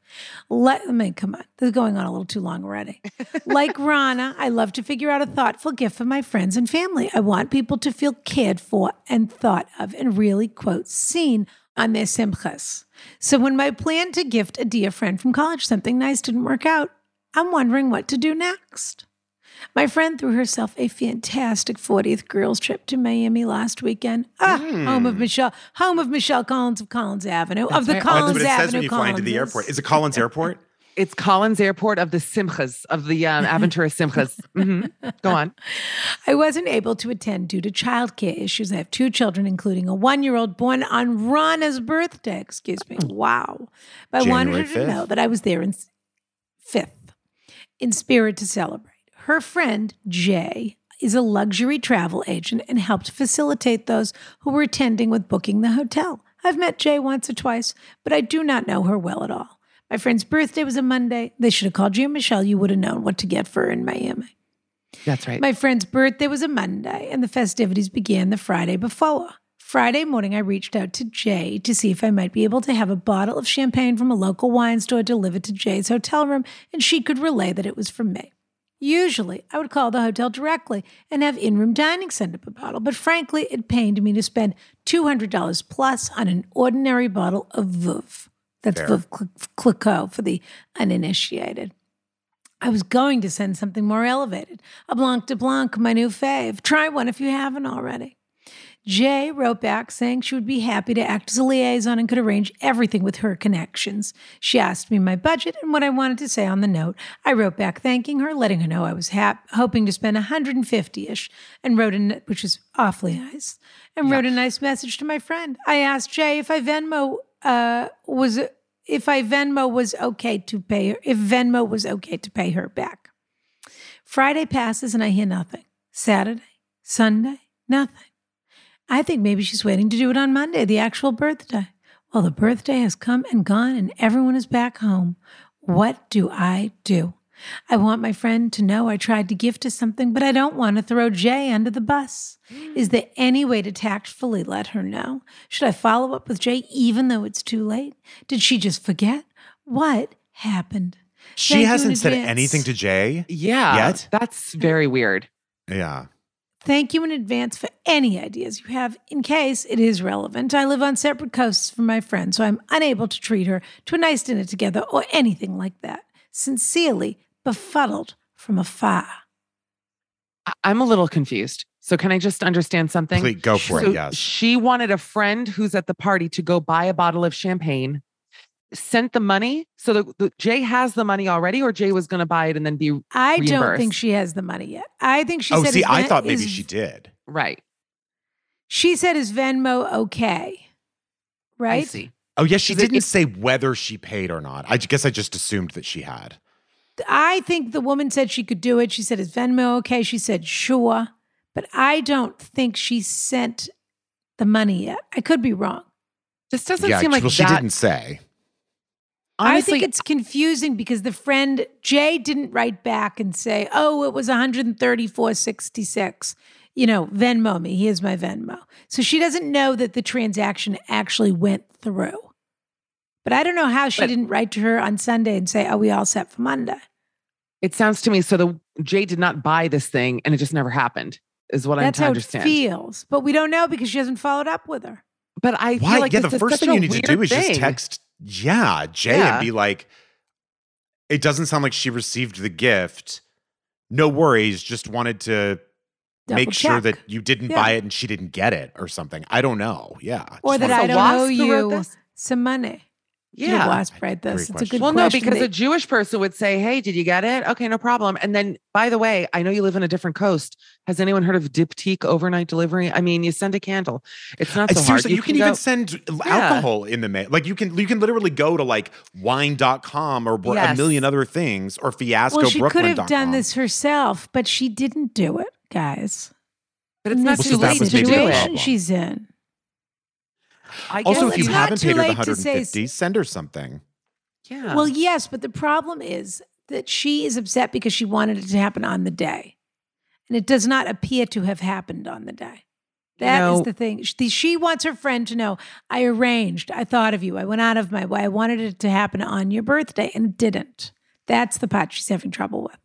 Let I mean, come on, this is going on a little too long already. like Ronna, I love to figure out a thoughtful gift for my friends and family. I want people to feel cared for and thought of and really, quote, seen on their simchas. So when my plan to gift a dear friend from college something nice didn't work out, I'm wondering what to do next. My friend threw herself a fantastic 40th girls trip to Miami last weekend. Ah, home of Michelle, home of Michelle Collins of Collins Avenue, of the right. That's Collins what it Avenue says when you fly into the airport. Is it Collins Airport? It's Collins Airport of the Simchas, of the um, Aventura Simchas. Mhm. Go on. I wasn't able to attend due to childcare issues. I have two children, including a one year old born on Ronna's birthday. Excuse me. Wow. But I wanted her January to know that I was there in fifth, in spirit to celebrate. Her friend, Jay, is a luxury travel agent and helped facilitate those who were attending with booking the hotel. I've met Jay once or twice, but I do not know her well at all. My friend's birthday was a Monday. They should have called you Michelle. You would have known what to get for her in Miami. That's right. My friend's birthday was a Monday, and the festivities began the Friday before. Friday morning, I reached out to Jay to see if I might be able to have a bottle of champagne from a local wine store delivered to Jay's hotel room, and she could relay that it was from me. Usually, I would call the hotel directly and have in room dining send up a bottle, but frankly, it pained me to spend $200 plus on an ordinary bottle of Veuve. That's Fair. Cl- Clicquot for the uninitiated. I was going to send something more elevated. A Blanc de Blanc, my new fave. Try one if you haven't already. Jay wrote back saying she would be happy to act as a liaison and could arrange everything with her connections. She asked me my budget and what I wanted to say on the note. I wrote back thanking her, letting her know I was hap- hoping to spend 150-ish, and wrote a n- which was awfully nice, and wrote a nice message to my friend. I asked Jay if I Venmo uh, was if I Venmo was okay to pay her, if Venmo was okay to pay her back. Friday passes and I hear nothing. Saturday, Sunday, nothing. I think maybe she's waiting to do it on Monday, the actual birthday. Well, the birthday has come and gone and everyone is back home. What do I do? I want my friend to know I tried to gift her something, but I don't want to throw Jay under the bus. Mm. Is there any way to tactfully let her know? Should I follow up with Jay even though it's too late? Did she just forget? What happened? She Thank hasn't said advance. anything to Jay yeah. Yet? That's very weird. Yeah. Thank you in advance for any ideas you have in case it is relevant. I live on separate coasts from my friend, so I'm unable to treat her to a nice dinner together or anything like that. Sincerely, befuddled from afar. I- I'm a little confused. So can I just understand something? Please go for So it. Yes. She wanted a friend who's at the party to go buy a bottle of champagne. sent the money? So the, the Jay has the money already, or Jay was going to buy it and then be I don't think she has the money yet. I think she oh, said see, I Ven- thought maybe his- she did. right. She said is Venmo okay? Right? I see. Oh, yeah, she didn't it- say whether she paid or not. I guess I just assumed that she had. I think the woman said she could do it. She said, Is Venmo okay? She said, Sure. But I don't think she sent the money yet. I could be wrong. This doesn't yeah, seem like well, she that. didn't say. I think it's confusing because the friend Jay didn't write back and say, "Oh, it was 134.66." You know, Venmo me. Here's my Venmo. So she doesn't know that the transaction actually went through. But I don't know how she But- didn't write to her on Sunday and say, "Oh, we all set for Monday." it sounds to me so. The Jay did not buy this thing, and it just never happened. Is what That's I'm trying to how understand. it feels. But we don't know because she hasn't followed up with her. But I Why? feel like yeah, the first thing you need to do weird is just text, yeah, Jay, Yeah. and be like, it doesn't sound like she received the gift. No worries. Just wanted to make Double sure that you didn't Yeah. buy it and she didn't get it or something. I don't know. Yeah. Or that I don't owe you some money. Did Yeah. Wasp write this? Great It's a question. good Well, no, because They- a Jewish person would say, Hey, did you get it? Okay, no problem. And then, by the way, I know you live in a different coast. Has anyone heard of Diptyque overnight delivery? I mean, you send a candle. It's not so hard. Seriously, you, can, even go- send Yeah. alcohol in the mail. Like you can you can literally go to like wine.com or a million other things or fiasco well, she could have done this herself, but she didn't do it, guys. but it's And not this too is late to do it. situation she's in. I Also, if you haven't paid her the late to say 150, send her something. yeah. Well, yes, but the problem is that she is upset because she wanted it to happen on the day. And it does not appear to have happened on the day. You That is know- the thing. She, she wants her friend to know I arranged, I thought of you, I went out of my way, I wanted it to happen on your birthday, and it didn't. That's the part she's having trouble with.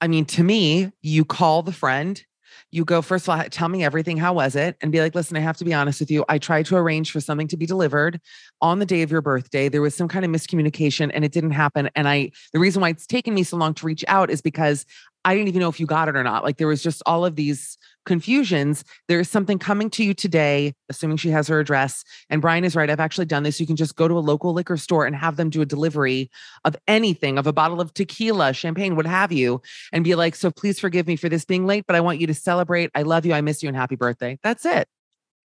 I mean, to me, you call the friend, you go, first of all, tell me everything. How was it? And be like, listen, I have to be honest with you. I tried to arrange for something to be delivered on the day of your birthday. There was some kind of miscommunication and it didn't happen. And I, the reason why it's taken me so long to reach out is because I didn't even know if you got it or not. Like there was just all of these confusions. There is something coming to you today, assuming she has her address. And Bryan is right. I've actually done this. You can just go to a local liquor store and have them do a delivery of anything, of a bottle of tequila, champagne, what have you, and be like, so please forgive me for this being late, but I want you to celebrate. I love you. I miss you and happy birthday. That's it.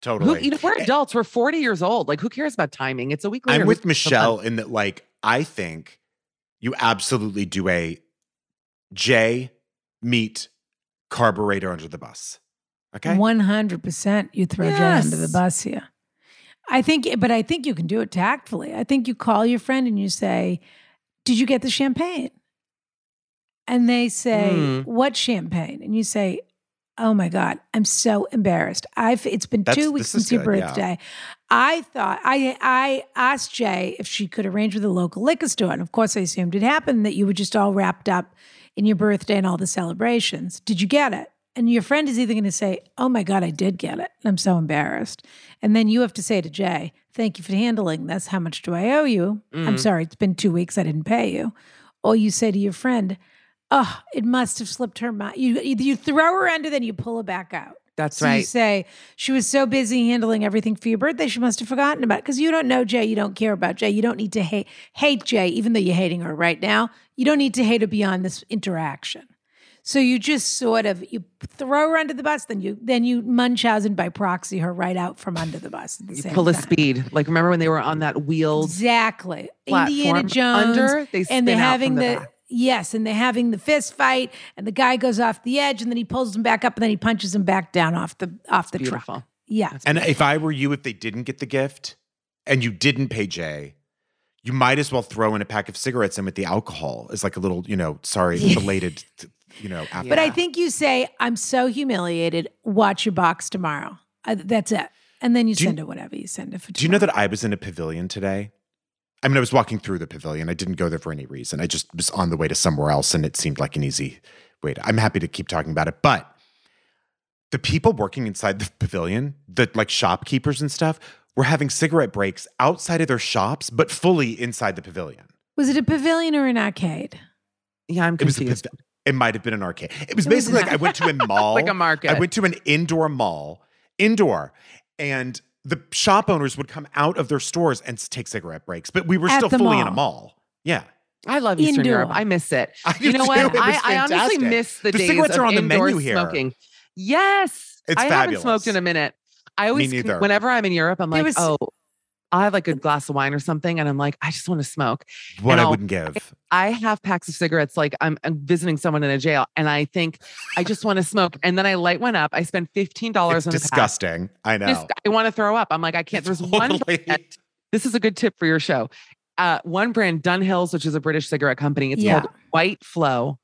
Who, Totally. you know, we're adults. We're 40 years old. Like, who cares about timing? It's a week later. I'm with? Michelle in that, like, I think you absolutely do a J meet carburetor under the bus. Okay. One hundred percent, you throw Jay under the bus here. I think, but I think you can do it tactfully. I think you call your friend and you say, "Did you get the champagne?" And they say, Hmm. "What champagne?" And you say, "Oh my god, I'm so embarrassed. I've it's been That's- two weeks since your good, yeah. birthday. I thought I I asked Jay if she could arrange with a local liquor store, and of course I assumed it happened that you were just all wrapped up in your birthday and all the celebrations. Did you get it? And your friend is either going to say, "Oh my god, I did get it. I'm so embarrassed," and then you have to say to Jay, "Thank you for handling this. How much do I owe you? I'm Mhm. sorry, it's been two weeks. I didn't pay you." Or you say to your friend, "Oh, it must have slipped her mind." You you throw her under, then you pull her back out. That's So you right. say she was so busy handling everything for your birthday, she must have forgotten about it. Because you don't know Jay, you don't care about Jay. You don't need to hate hate Jay, even though you're hating her right now. You don't need to hate her beyond this interaction. So you just sort of you throw her under the bus, then you then you Munchausen by proxy her right out from under the bus. The You pull a speed. Like, remember when they were on that wheeled Exactly. Indiana Jones. under? They and they're having the the. Yes, and they're having the fist fight, and the guy goes off the edge, and then he pulls him back up, and then he punches him back down off the off the truck. beautiful. Yeah. That's And beautiful. if I were you, if they didn't get the gift and you didn't pay Jay, you might as well throw in a pack of cigarettes in with the alcohol as like a little, you know, sorry, Yeah. belated, you know, after. But I think you say, I'm so humiliated. Watch your box tomorrow. Uh, that's it. And then you Do you- send it whatever you send it for. Do you know that I was in a pavilion today? I mean, I was walking through the pavilion. I didn't go there for any reason. I just was on the way to somewhere else and it seemed like an easy way to. I'm happy to keep talking about it. But the people working inside the pavilion, the like shopkeepers and stuff, were having cigarette breaks outside of their shops, but fully inside the pavilion. Was it a pavilion or an arcade? yeah, I'm It was a confused. pav- it might have been an arcade. It was It basically an like I went to a mall. like a market. I went to an indoor mall, indoor, and the shop owners would come out of their stores and take cigarette breaks, but we were At still the fully in a mall. mall. Yeah. I love Eastern Indoor. Europe. I miss it. I You know too. what? I, I honestly miss the, The days cigarettes of are on the indoor menu here. smoking. Yes, It's I haven't smoked in a minute. I always, neither. whenever I'm in Europe, I'm like, was- oh, I have like a glass of wine or something, and I'm like, I just want to smoke. What And I I'll- wouldn't give. I have packs of cigarettes. Like I'm, I'm visiting someone in a jail, and I think I just want to smoke. And then I light one up. I spend fifteen dollars It's on a pack. disgusting. I know. Just- I want to throw up. I'm like, I can't. There's one. Brand- This is a good tip for your show. Uh, one brand, Dunhills, which is a British cigarette company. It's Yeah. called White Flow.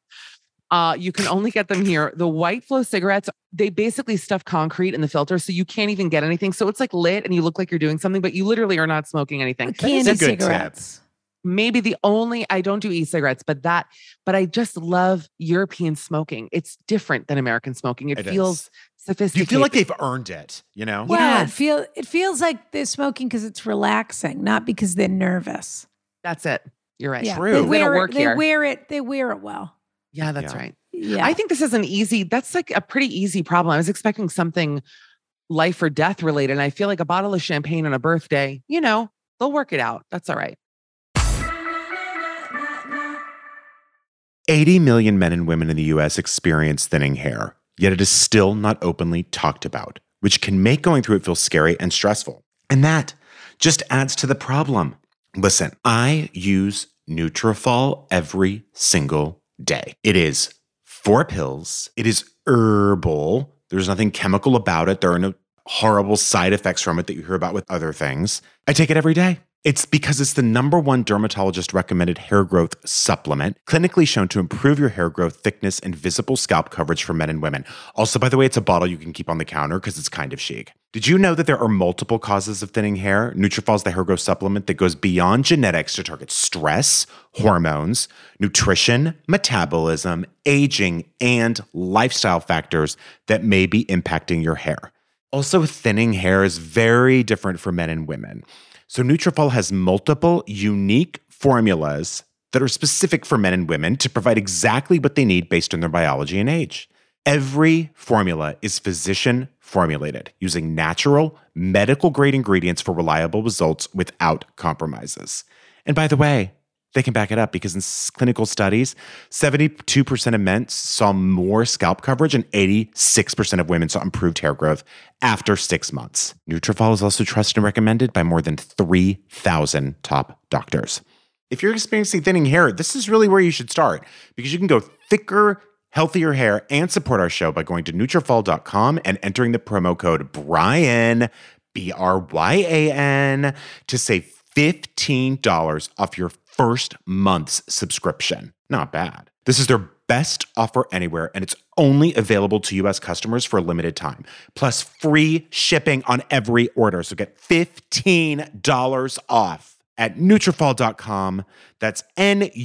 Uh, you can only get them here. The White Flow cigarettes, they basically stuff concrete in the filter, so you can't even get anything. So it's like lit, and you look like you're doing something, but you literally are not smoking anything. Candy a tip. cigarettes. Maybe the only I don't do e-cigarettes, but that, but I just love European smoking. It's different than American smoking. It, It feels is. sophisticated. You feel like they've earned it, you know? Well, Yes. it feel it feels like they're smoking because it's relaxing, not because they're nervous. That's it. You're right. Yeah, True. they wear don't work it. They wear it. They wear it well. Yeah, that's Yeah. right. Yeah, I think this is an easy, that's like a pretty easy problem. I was expecting something life or death related. And I feel like a bottle of champagne on a birthday, you know, they'll work it out. That's all right. 80 million men and women in the US experience thinning hair, yet it is still not openly talked about, which can make going through it feel scary and stressful. And that just adds to the problem. Listen, I use Nutrafol every single day. It is four pills, it is herbal. There's nothing chemical about it. There are no horrible side effects from it that you hear about with other things. I take it every day. It's because it's the number one dermatologist recommended hair growth supplement, clinically shown to improve your hair growth, thickness, and visible scalp coverage for men and women. Also, by the way, it's a bottle you can keep on the counter because it's kind of chic. Did you know that there are multiple causes of thinning hair? Nutrafol is the hair growth supplement that goes beyond genetics to target stress, hormones, nutrition, metabolism, aging, and lifestyle factors that may be impacting your hair. Also, thinning hair is very different for men and women. So, Nutrafol has multiple unique formulas that are specific for men and women to provide exactly what they need based on their biology and age. Every formula is physician formulated using natural, medical grade ingredients for reliable results without compromises. And by the way, they can back it up because in clinical studies, 72% of men saw more scalp coverage and 86% of women saw improved hair growth after six months. Nutrafol is also trusted and recommended by more than 3,000 top doctors. If you're experiencing thinning hair, this is really where you should start because you can go thicker, healthier hair and support our show by going to Nutrafol.com and entering the promo code Bryan, B R Y A N, to save $15 off your first month's subscription. Not bad. This is their best offer anywhere, and it's only available to US customers for a limited time. Plus free shipping on every order. So get $15 off at Nutrafol.com. That's N-U-T-R-A-F-O-L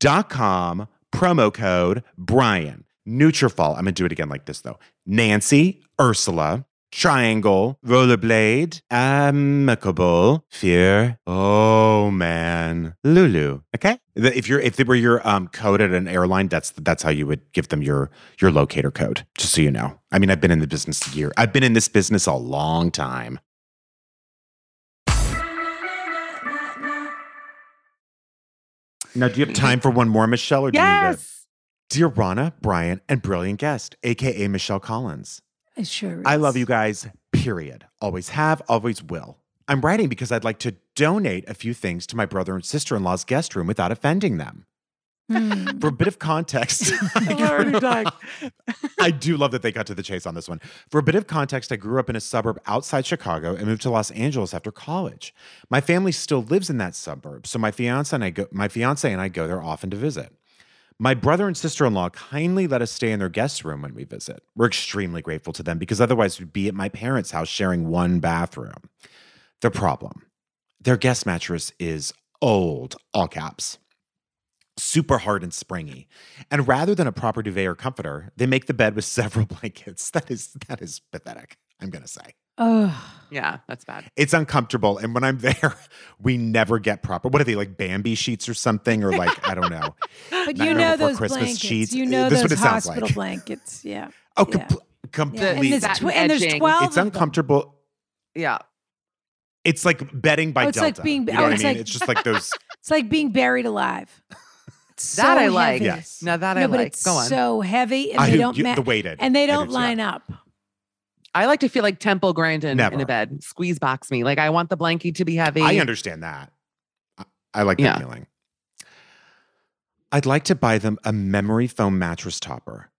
dot com. Promo code Bryan. Nutrafol. I'm gonna do it again like this though. Nancy, Ursula, Triangle, Rollerblade, Amicable, Fear. Oh man, Lulu. Okay. If you're if they were your um, code at an airline, that's that's how you would give them your your locator code. Just so you know. I mean, I've been in the business a year. I've been in this business a long time. Now, do you have time for one more, Michelle, or do you need? Yes. Dear Ronna, Bryan, and brilliant guest, aka Michelle Collins. It sure. is. I love you guys, period. Always have, always will. I'm writing because I'd like to donate a few things to my brother and sister in law's guest room without offending them. Hmm. For a bit of context, dying. I do love that they got to the chase on this one. For a bit of context, I grew up in a suburb outside Chicago and moved to Los Angeles after college. My family still lives in that suburb, so my fiance and I go my fiance and I go there often to visit. My brother and sister-in-law kindly let us stay in their guest room when we visit. We're extremely grateful to them because otherwise we'd be at my parents' house sharing one bathroom. The problem, their guest mattress is old, all caps super hard and springy. And rather than a proper duvet or comforter, they make the bed with several blankets. That is that is pathetic. I'm gonna say Oh, Yeah, that's bad. it's uncomfortable. And when I'm there, we never get proper. What are they like, Bambi sheets or something, or like I don't know. but you know those Christmas blankets. sheets. You know This is what those it hospital like. blankets. Yeah. Oh, Yeah. compl- completely. And there's, tw- and there's 12 it's uncomfortable. Yeah. It's like bedding by Oh, it's like Delta. being- you oh, know oh, what I it's mean? like- it's just like those. It's like being buried alive. It's That so I like. Yes. Now that no, I but like. it's Go on. so heavy and I they do- don't you- ma- the weighted. and they don't do too. line up. I like to feel like Temple Grandin in a bed. Squeeze box me. Like I want the blankie to be heavy. I understand that. I, I like that Yeah. feeling. I'd like to buy them a memory foam mattress topper,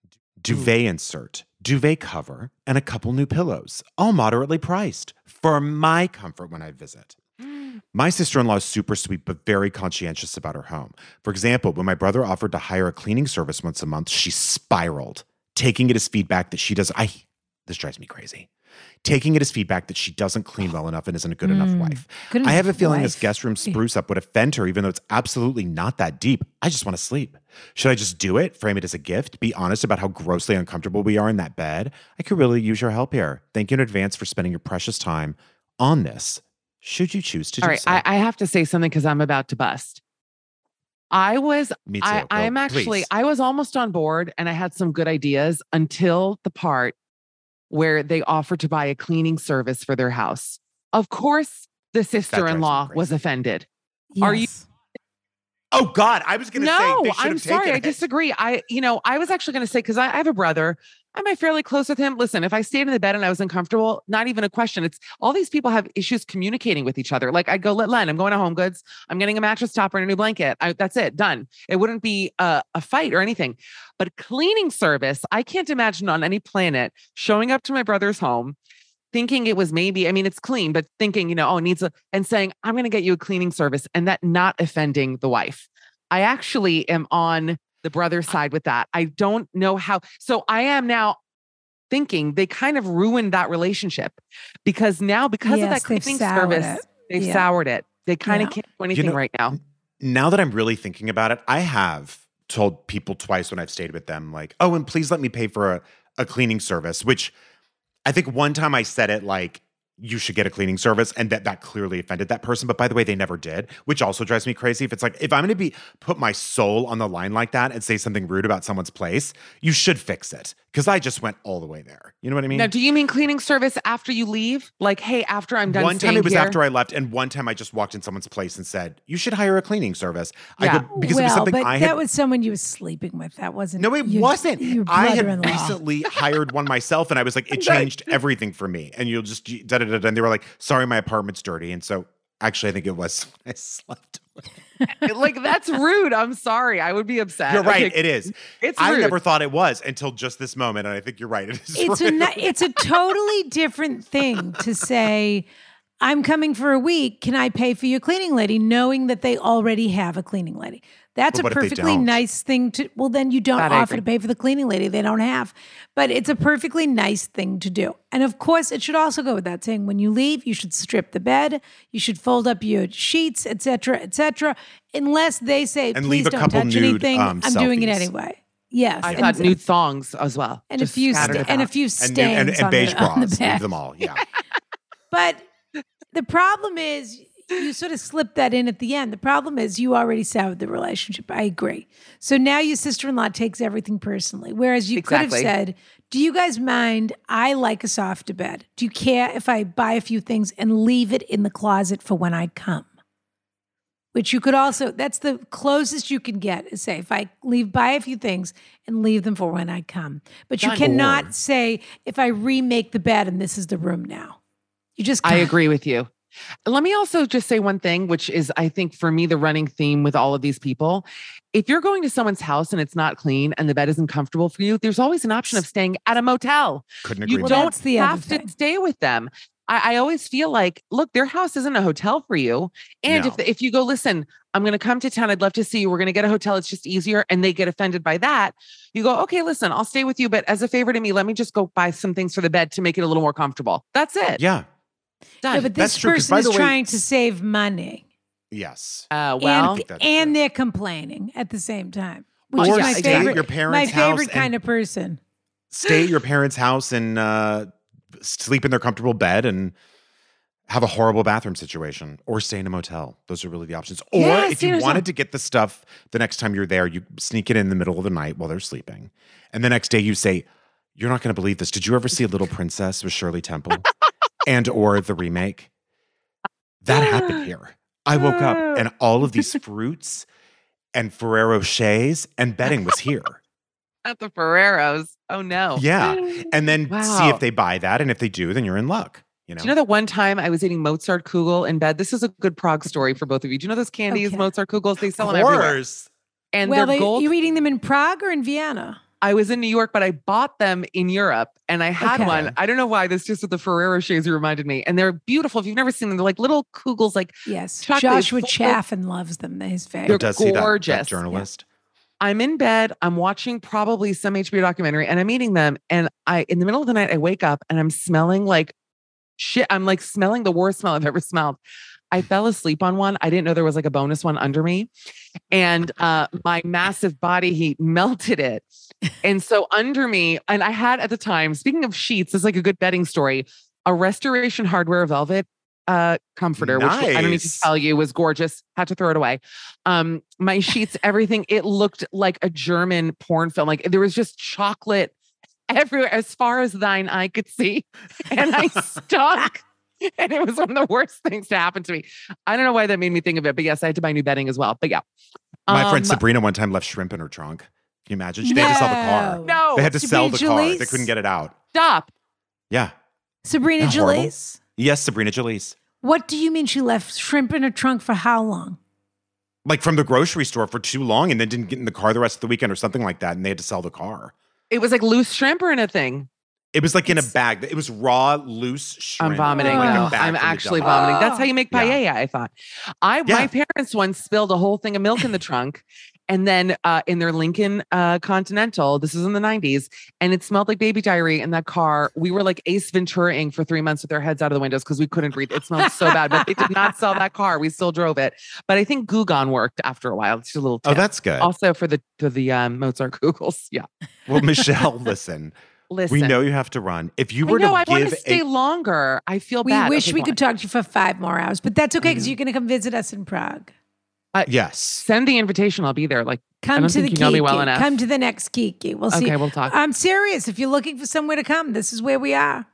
duvet insert, duvet cover, and a couple new pillows, all moderately priced for my comfort when I visit. My sister in law is super sweet, but very conscientious about her home. For example, when my brother offered to hire a cleaning service once a month, she spiraled, taking it as feedback that she does. I, this drives me crazy. Taking it as feedback that she doesn't clean well enough and isn't a good enough Mm. wife. Good I have a enough feeling this guest room spruce up would offend her, even though it's absolutely not that deep. I just want to sleep. Should I just do it, frame it as a gift, be honest about how grossly uncomfortable we are in that bed? I could really use your help here. Thank you in advance for spending your precious time on this. Should you choose to All do right. so? I, I have to say something because I'm about to bust. I was. I, I'm actually, please. I was almost on board and I had some good ideas until the part where they offered to buy a cleaning service for their house. Of course, the sister in law was crazy. offended. Are you- oh God, I was going to say No, I'm sorry. taken I it. disagree. I, you know, I was actually going to say, because I, I have a brother. Am I fairly close with him? Listen, if I stayed in the bed and I was uncomfortable, not even a question. It's all these people have issues communicating with each other. Like I go, let Len, I'm going to Home Goods. I'm getting a mattress topper and a new blanket. I, that's it, done. It wouldn't be a, a fight or anything. But cleaning service, I can't imagine on any planet showing up to my brother's home, thinking it was maybe, I mean, it's clean, but thinking, you know, oh, it needs a, and saying, I'm going to get you a cleaning service and that not offending the wife. I actually am on the brother's side with that. I don't know how. So I am now thinking they kind of ruined that relationship because now, because Yes, of that cleaning service, it. they've Yeah. soured it. They kind Yeah. of can't do anything know, right now. now that I'm really thinking about it, I have told people twice when I've stayed with them, like, oh, and please let me pay for a, a cleaning service, which I think one time I said it like, you should get a cleaning service and that that clearly offended that person but by the way they never did which also drives me crazy if it's like if i'm going to be put my soul on the line like that and say something rude about someone's place you should fix it because i just went all the way there you know what i mean Now, do you mean cleaning service after you leave? Like, hey, after I'm done one time it was here? after I left, and one time I just walked in someone's place and said, "You should hire a cleaning service." I Yeah. could because well, it was something but I that had. was someone you was sleeping with. That wasn't. no, it your- wasn't. Your I had recently hired one myself, and I was like, it changed everything for me. And you'll just da da da. da, And they were like, "Sorry, my apartment's dirty," and so actually, I think it was I slept. like, that's rude. I'm sorry. I would be upset. You're right. Okay, It is. it's I rude. never thought it was until just this moment, and I think you're right. It is. it's a rude. ni- it's a totally different thing to say i'm coming for a week can i pay for your cleaning lady knowing that they already have a cleaning lady that's But a what if they perfectly nice thing to well then you don't That offer to pay for the cleaning lady they don't have but it's a perfectly nice thing to do and of course it should also go without saying when you leave you should strip the bed you should fold up your sheets etc etc unless they say And please leave a don't couple touch nude, anything um, i'm doing it anyway yes I and- thought nude thongs as well. and a few scattered sta- and a about. few and, stains and, and, on, beige the, on the bed. Leave them all. Yeah. But the problem is you sort of slip that in at the end. The problem is you already soured the relationship. I agree. So now your sister-in-law takes everything personally. Whereas you could have said, Do you guys mind? I like a softer bed. Do you care if I buy a few things and leave it in the closet for when I come? Which you could also, that's the closest you can get is say, if I leave, buy a few things and leave them for when I come. But you Done. cannot Or- say, if I remake the bed and this is the room now. You just I can't. agree with you. Let me also just say one thing, which is, I think, for me, the running theme with all of these people. If you're going to someone's house and it's not clean and the bed isn't comfortable for you, there's always an option of staying at a motel. Couldn't agree You more. Well, don't that's the have to stay with them. I, I always feel like, look, their house isn't a hotel for you. And if if you go, listen, I'm going to come to town. I'd love to see you. We're going to get a hotel. It's just easier. And they get offended by that. You go, okay, listen, I'll stay with you, but as a favor to me, let me just go buy some things for the bed to make it a little more comfortable. That's it. Yeah. Done. Yeah, but That's this true, 'cause person by is the way, tthink to save money. Yes. uh, well, and, that's and they're complaining at the same time. Which Or is my stay at favorite, your my parents' house favorite and- kind of person. Stay at your parents' house and uh, sleep in their comfortable bed and have a horrible bathroom situation or stay in a motel. Those are really the options. Or Yeah, if stay in you a wanted motel. to get the stuff the next time you're there, you sneak it in the middle of the night while they're sleeping. And the next day you say, You're not going to believe this. Did you ever see a Little Princess with Shirley Temple and or the remake? That happened here. I woke up and all of these fruits and Ferrero Rochers and betting was here. At the Ferreros. Oh no. Yeah. And then see if they buy that. And if they do, then you're in luck. You know? Do you know that one time I was eating Mozart Kugel in bed? This is a good Prague story for both of you. Do you know those candies, Okay. Mozart Kugels? They sell of them everywhere. course. And well, they're they, gold. you eating them in Prague or in Vienna? I was in New York, but I bought them in Europe and I had Okay. one. I don't know why this just with the Ferrero Rochers reminded me. And they're beautiful. If you've never seen them, they're like little kugels, like Yes. Joshua Chaffin loves them. They're his favorite. They're does see that- that, gorgeous. journalist? I'm in bed, I'm watching probably some HBO documentary and I'm eating them. And I in the middle of the night, I wake up and I'm smelling like shit. I'm like smelling the worst smell I've ever smelled. I fell asleep on one. I didn't know there was like a bonus one under me. And uh, my massive body heat melted it. And so under me, and I had at the time, speaking of sheets, is like a good bedding story, a restoration hardware velvet uh comforter, which I don't need to tell you was gorgeous. Had to throw it away. Um, my sheets, everything, it looked like a German porn film. Like there was just chocolate everywhere as far as thine eye could see. And I stunk. And it was one of the worst things to happen to me. I don't know why that made me think of it, but yes, I had to buy new bedding as well. But yeah. My friend Um, Sabrina one time left shrimp in her trunk. Can you imagine? They had to sell the car. No, They had to sell the Sabrina car. They couldn't get it out. stop. Yeah. Sabrina Isn't horrible? Jalees. Yes, Sabrina Jalees. What do you mean she left shrimp in her trunk for how long? Like from the grocery store for too long and then didn't get in the car the rest of the weekend or something like that. And they had to sell the car. It was like loose shrimp or anything. It was like in a bag. It was raw, loose shrimp. I'm vomiting like now. I'm actually vomiting. That's how you make Yeah. paella, I thought. I Yeah. my parents once spilled a whole thing of milk in the trunk. And then uh, in their Lincoln uh, Continental, this is in the 90s, and it smelled like baby diarrhea in that car. We were like Ace Venturaing for three months with our heads out of the windows because we couldn't breathe. It smelled so bad, but they did not sell that car. We still drove it. But I think Goo Gone worked after a while. It's just a little Oh, that's good. also for the for the um, Mozart Kugels. Yeah. Well, Michelle, listen, Listen. we know you have to run. If you I were know, to I want to stay a, longer. I feel We bad. wish Okay, we could on. talk to you for five more hours, but that's okay because Mhm. you're going to come visit us in Prague. yes, send the invitation. I'll be there. Like, Come don't to the think Kiki. you know me well enough. Come to the next Kiki. We'll see. okay, we'll talk. I'm serious. If you're looking for somewhere to come, this is where we are.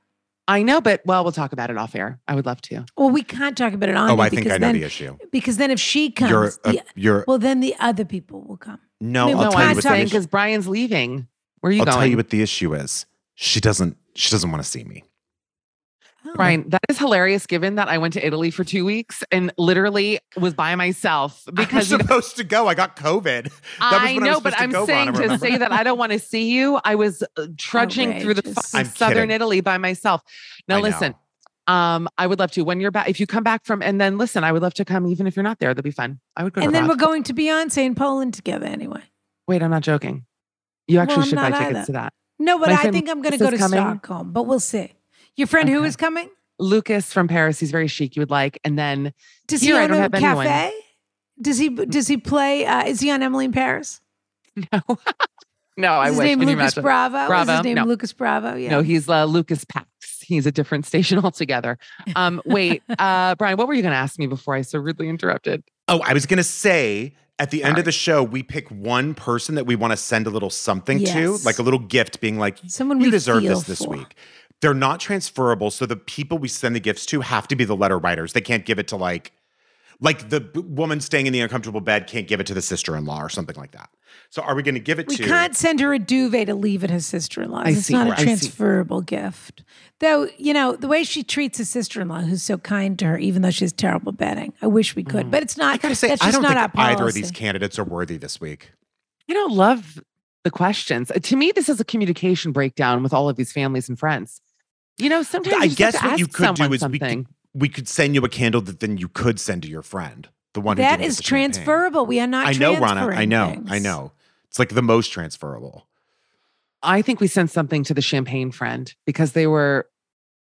I know, but well, we'll talk about it off air. I would love to. Well, we can't talk about it on oh, I think I know then, the issue. because then if she comes, You're, a, the- you're. well, then the other people will come. no, no, I'll no, tell I'm what saying because. Bryan's leaving. Where are you going? I'll tell you what the issue is. She doesn't. She doesn't want to see me. Oh. Bryan, that is hilarious given that I went to Italy for two weeks and literally was by myself Because because I'm you know, supposed to go. I got COVID. That was I when know, was but supposed to I'm go, saying Ronna, to say that I don't want to see you, I was uh, trudging through the Outrageous. fucking southern kidding. Italy by myself. Now, I know. listen, um, I would love to when you're back. If you come back from, and then listen, I would love to come even if you're not there. That'd be fun. I would go. And to then we're going to Beyonce in Poland together anyway. Wait, I'm not joking. You actually Well, should buy tickets either. to that. No, but My I friend think I'm going to go is to coming. Stockholm, but we'll see. Your friend who Okay. is coming? Lucas from Paris. He's very chic. You would like, and then Does Here, he I own a have anyone. cafe? Does he does he play? Uh, is he on Emily in Paris? no, no, I is his wish. name Can Lucas imagine? Bravo? Is his name No. Lucas Bravo? Yeah. No, he's uh, Lucas Pax. He's a different station altogether. Um, wait, uh, Bryan, what were you going to ask me before I so rudely interrupted? Oh, I was gonna say at the end of the show, we pick one person that we want to send a little something to, like a little gift, being like, Someone you we deserve this this week. They're not transferable, so the people we send the gifts to have to be the letter writers. They can't give it to like, like the b- woman staying in the uncomfortable bed can't give it to the sister-in-law or something like that. So are we going to give it We to? can't send her a duvet to leave at her sister-in-law. It's see, not a right. I see. transferable gift. Though, you know, the way she treats her sister-in-law, who's so kind to her, even though she's terrible bedding. I wish we could, but it's not. I gotta say, that's I just don't not think either of these candidates are worthy this week. I don't love the questions. Uh, To me, this is a communication breakdown with all of these families and friends. You know, sometimes I you just have guess to what you could do someone is we something. could, we could send you a candle that then you could send to your friend, the one who That didn't get champagne. transferable. We are not. I know, Ronna. I know. things. I know. It's like the most transferable. I think we sent something to the champagne friend because they were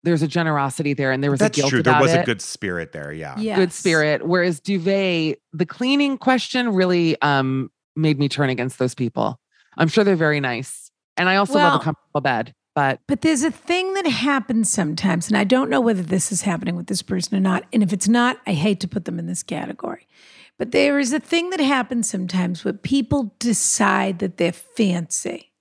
there's a generosity there and there was That's a guilt true. There was it. a good spirit there. Yeah. good spirit. Whereas duvet, the cleaning question really um made me turn against those people. I'm sure they're very nice. And I also love Well- a comfortable bed. But But there's a thing that happens sometimes, and I don't know whether this is happening with this person or not. And if it's not, I hate to put them in this category. But there is a thing that happens sometimes where people decide that they're fancy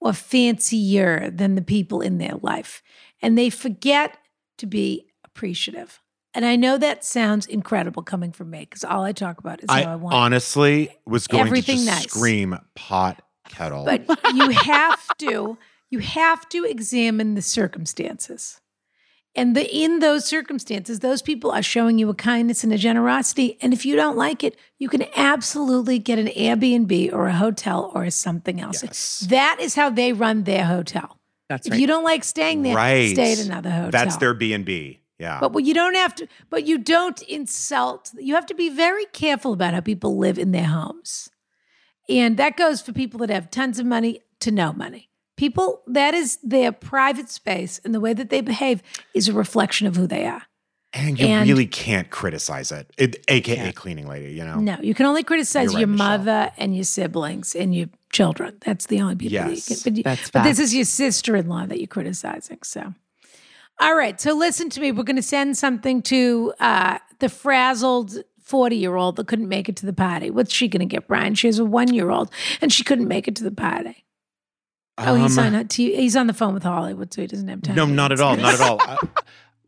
or fancier than the people in their life. And they forget to be appreciative. And I know that sounds incredible coming from me because all I talk about is I, how I want. honestly was going Everything to just nice. scream pot kettle. But you have to, you have to examine the circumstances. And the in those circumstances, those people are showing you a kindness and a generosity. And if you don't like it, you can absolutely get an Airbnb or a hotel or something else. Yes. That is how they run their hotel. That's If right. you don't like staying there, right. stay at another hotel. That's their B and B. Yeah. But what you don't have to, but you don't insult. You have to be very careful about how people live in their homes. And that goes for people that have tons of money to no money. People, that is their private space, and the way that they behave is a reflection of who they are. and you and- really can't criticize it. it AKA Yeah. cleaning lady, you know? No, you can only criticize right, your Michelle. mother and your siblings and your children. That's the only people Yes, you can. But, you- That's but this is your sister in law that you're criticizing. So, all right. So, listen to me. We're going to send something to uh, the frazzled 40 year old that couldn't make it to the party. What's she going to get, Bryan? She has a one year old and she couldn't make it to the party. Oh, he's Um, on, t- he's on the phone with Hollywood, so he doesn't have time. No, not at all. Not at all. I,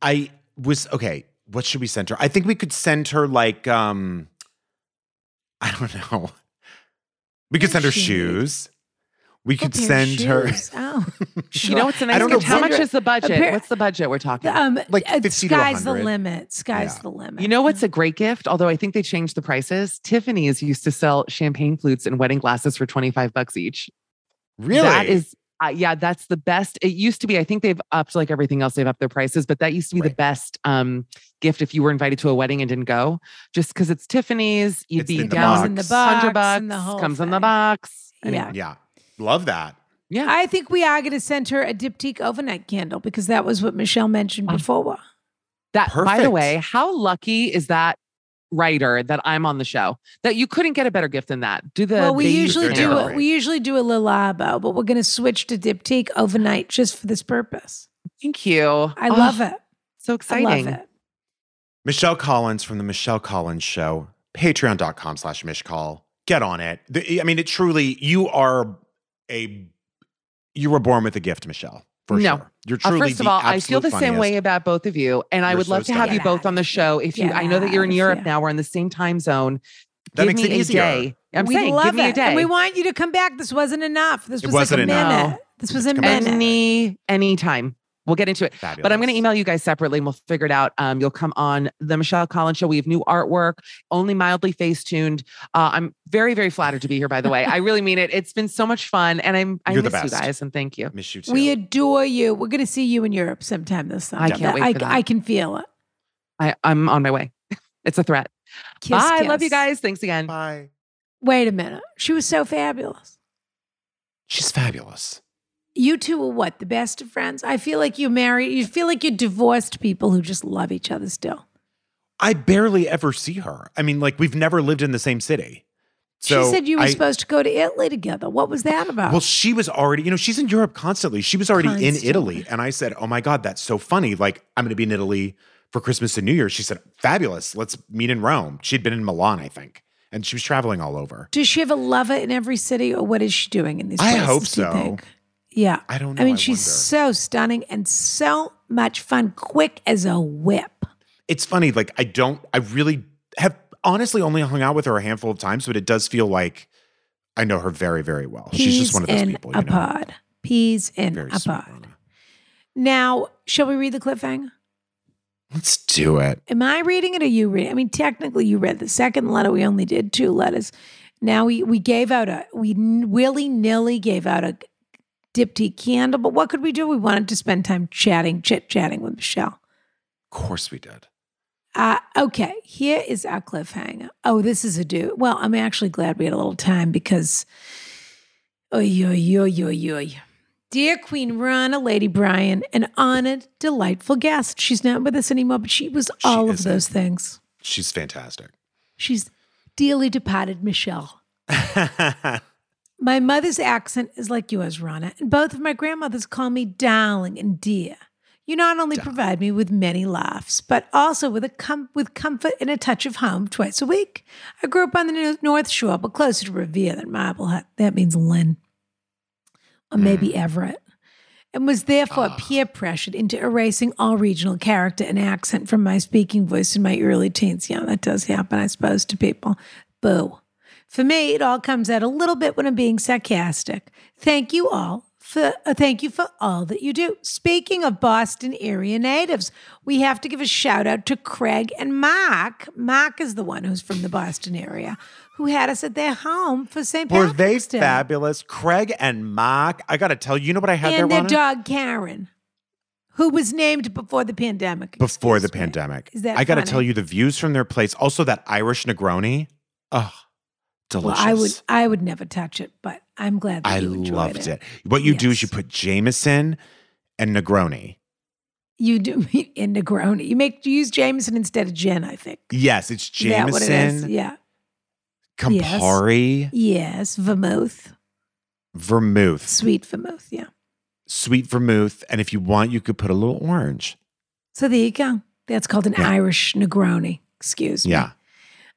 I was okay. What should we send her? I think we could send her like um I don't know. We could send her Shoes. shoes. We could pair of send her shoes. Oh, You know what's a I nice don't know gift? How much is the budget? pair- What's the budget we're talking? um, Like uh, 50 to sky's the 100. limit. Sky's Yeah. the limit. You know what's a great gift? Although I think they changed the prices. Tiffany's used to sell champagne flutes and wedding glasses for 25 bucks each. Really. That is, uh, yeah, that's the best. It used to be, I think they've upped like everything else, they've upped their prices, but that used to be the best um, gift if you were invited to a wedding and didn't go, just because it's Tiffany's, you'd It's be in down box. in the box and bucks, the whole comes in the thing. box. Yeah. Anyway, yeah. Love that. yeah. I think we are going to send her a diptyque overnight candle because that was what Michelle mentioned before. That, by the way, how lucky is that writer that I'm on the show that you couldn't get a better gift than that? Do the well, we usually do different. it. We usually do a Le Labo, but we're going to switch to diptyque overnight just for this purpose. Thank you. I love it. So I exciting. love it. Michelle Collins from the Michelle Collins Show, patreon.com slash michcoll. Get on it. The- I mean, it truly, you are a, you were born with a gift, Michelle, for No. sure. You're Uh, truly first of the all, I feel absolute the same way about both of you, and I You're would so love to have stunning. you both on the show. If you, Get I know that you're in Europe here. now, we're in the same time zone. That give makes me it a easier. day. I'm we saying, love give me a day. And we want you to come back. This wasn't enough. This It was wasn't like a enough. minute. This was a Come on. minute. any anytime. We'll get into it. Fabulous. But I'm going to email you guys separately and we'll figure it out. Um, you'll come on the Michelle Collins show. We have new artwork, only mildly face tuned. Uh, I'm very, very flattered to be here, by the way. I really mean it. It's been so much fun. And I'm, I You're the miss you best. guys and thank you. Miss you too. We adore you. We're going to see you in Europe sometime this summer. I can't wait I, for that. I can feel it. I, I'm on my way. It's a threat. Kiss, Bye. kiss. Love you guys. Thanks again. Bye. Wait a minute. She was so fabulous. She's fabulous. You two were what? The best of friends? I feel like you married, you feel like you're divorced people who just love each other still. I barely ever see her. I mean, like we've never lived in the same city. So she said you were I- supposed to go to Italy together. What was that about? Well, she was already, you know, she's in Europe constantly. She was already in Italy. And I said, Oh my God, that's so funny. Like, I'm going to be in Italy for Christmas and New Year. She said, Fabulous. Let's meet in Rome. She'd been in Milan, I think. And she was traveling all over. Does she have a lover in every city, or what is she doing in these I places? hope do you so. Yeah. I don't know. I mean, she's wonder. so stunning and so much fun, quick as a whip. It's funny. Like, I don't, I really have honestly only hung out with her a handful of times, but it does feel like I know her very, very well. Peas she's just one of those in people. a You know? pod. Peas in Very a pod. Now, shall we read the cliffhanger? Let's do it. Am I reading it or you read? I mean, technically, you read the second letter. We only did two letters. Now we we gave out a we willy nilly gave out a diptyque candle. But what could we do? We wanted to spend time chatting, chit chatting with Michelle. Of course we did. Uh, okay, here is our cliffhanger. Oh, this is a do. Well, I'm actually glad we had a little time because, oy, oy, oy, oy, oy. Dear Queen Ronna, Lady Bryan, an honored, delightful guest. She's not with us anymore, but she was She all of those things. She's fantastic. She's dearly departed Michelle. My mother's accent is like yours, Ronna, and both of my grandmothers call me darling and dear. You not only Darling. provide me with many laughs, but also with a com- with comfort and a touch of home twice a week. I grew up on the North Shore, but closer to Revere than Marblehead. That means Lynn. or hmm. maybe Everett, and was therefore ah. peer pressured into erasing all regional character and accent from my speaking voice in my early teens. Yeah, that does happen, I suppose, to people. Boo. For me, it all comes out a little bit when I'm being sarcastic. Thank you all for uh, thank you for all that you do. Speaking of Boston area natives, we have to give a shout out to Craig and Mark. Mark is the one who's from the Boston area who had us at their home for St. Were Patrick's they Day. fabulous? Craig and Mark. I got to tell you, you know what I had and there, their dog Karen, who was named before the pandemic. Before the me. pandemic. Is that I got to tell you, the views from their place, also that Irish Negroni. Oh, Well. I would, I would never touch it, but I'm glad that I you enjoyed loved it. What you do is you put Jameson and Negroni. You do in Negroni. You make you use Jameson instead of gin. I think. Yes, it's Is that what it is? Jameson, Yeah. Campari, Yes. Vermouth. vermouth, Sweet vermouth. Yeah. sweet vermouth, and if you want, you could put a little orange. So there you go. That's called an Yeah. Irish Negroni. Excuse me. Yeah,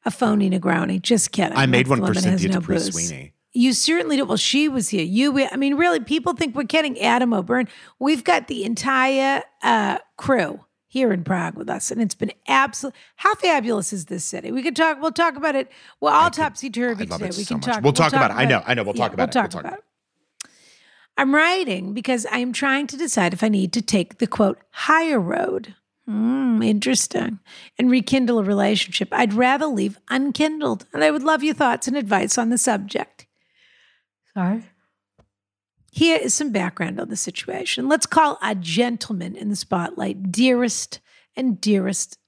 A phony Negroni. Just kidding. I made one for Cynthia no Dupree. Sweeney. You certainly did. Well, she was here. You, I mean, really, people think we're kidding. Adam O'Byrne. We've got the entire uh, crew here in Prague with us, and it's been absolutely How fabulous is this city? We could talk. We'll talk about it. We're all topsy turvy I today. it we so can much. talk. We'll talk about it. I know, I know. We'll talk about we'll it. Talk We'll talk about it. I'm writing because I am trying to decide if I need to take the quote higher road. Hmm, interesting. And rekindle a relationship I'd rather leave unkindled. And I would love your thoughts and advice on the subject. Sorry. Here is some background on the situation. Let's call our gentleman in the spotlight dearest and dearest,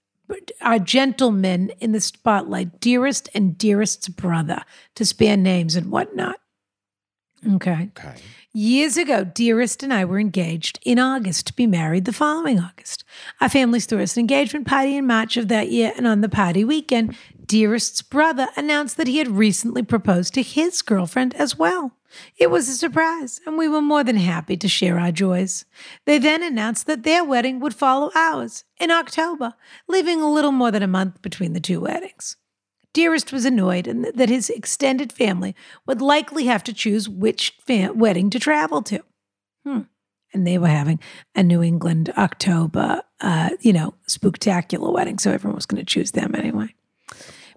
our gentleman in the spotlight, dearest and dearest's brother, to spare names and whatnot. Okay. Okay. Years ago, Dearest and I were engaged in August to be married the following August. Our families threw us an engagement party in March of that year, and on the party weekend, Dearest's brother announced that he had recently proposed to his girlfriend as well. It was a surprise, and we were more than happy to share our joys. They then announced that their wedding would follow ours in October, leaving a little more than a month between the two weddings. Dearest was annoyed and that his extended family would likely have to choose which fa- wedding to travel to. Hmm. And they were having a New England October, uh, you know, spooktacular wedding. So everyone was going to choose them anyway.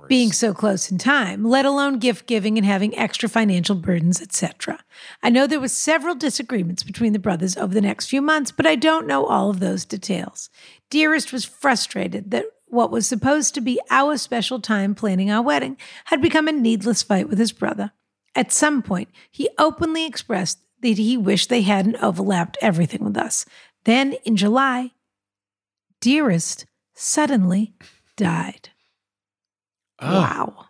Being so close in time, let alone gift giving and having extra financial burdens, etc. I know there were several disagreements between the brothers over the next few months, but I don't know all of those details. Dearest was frustrated that what was supposed to be our special time planning our wedding had become a needless fight with his brother. At some point, he openly expressed that he wished they hadn't overlapped everything with us. Then, in July, Dearest suddenly died. Oh, Wow.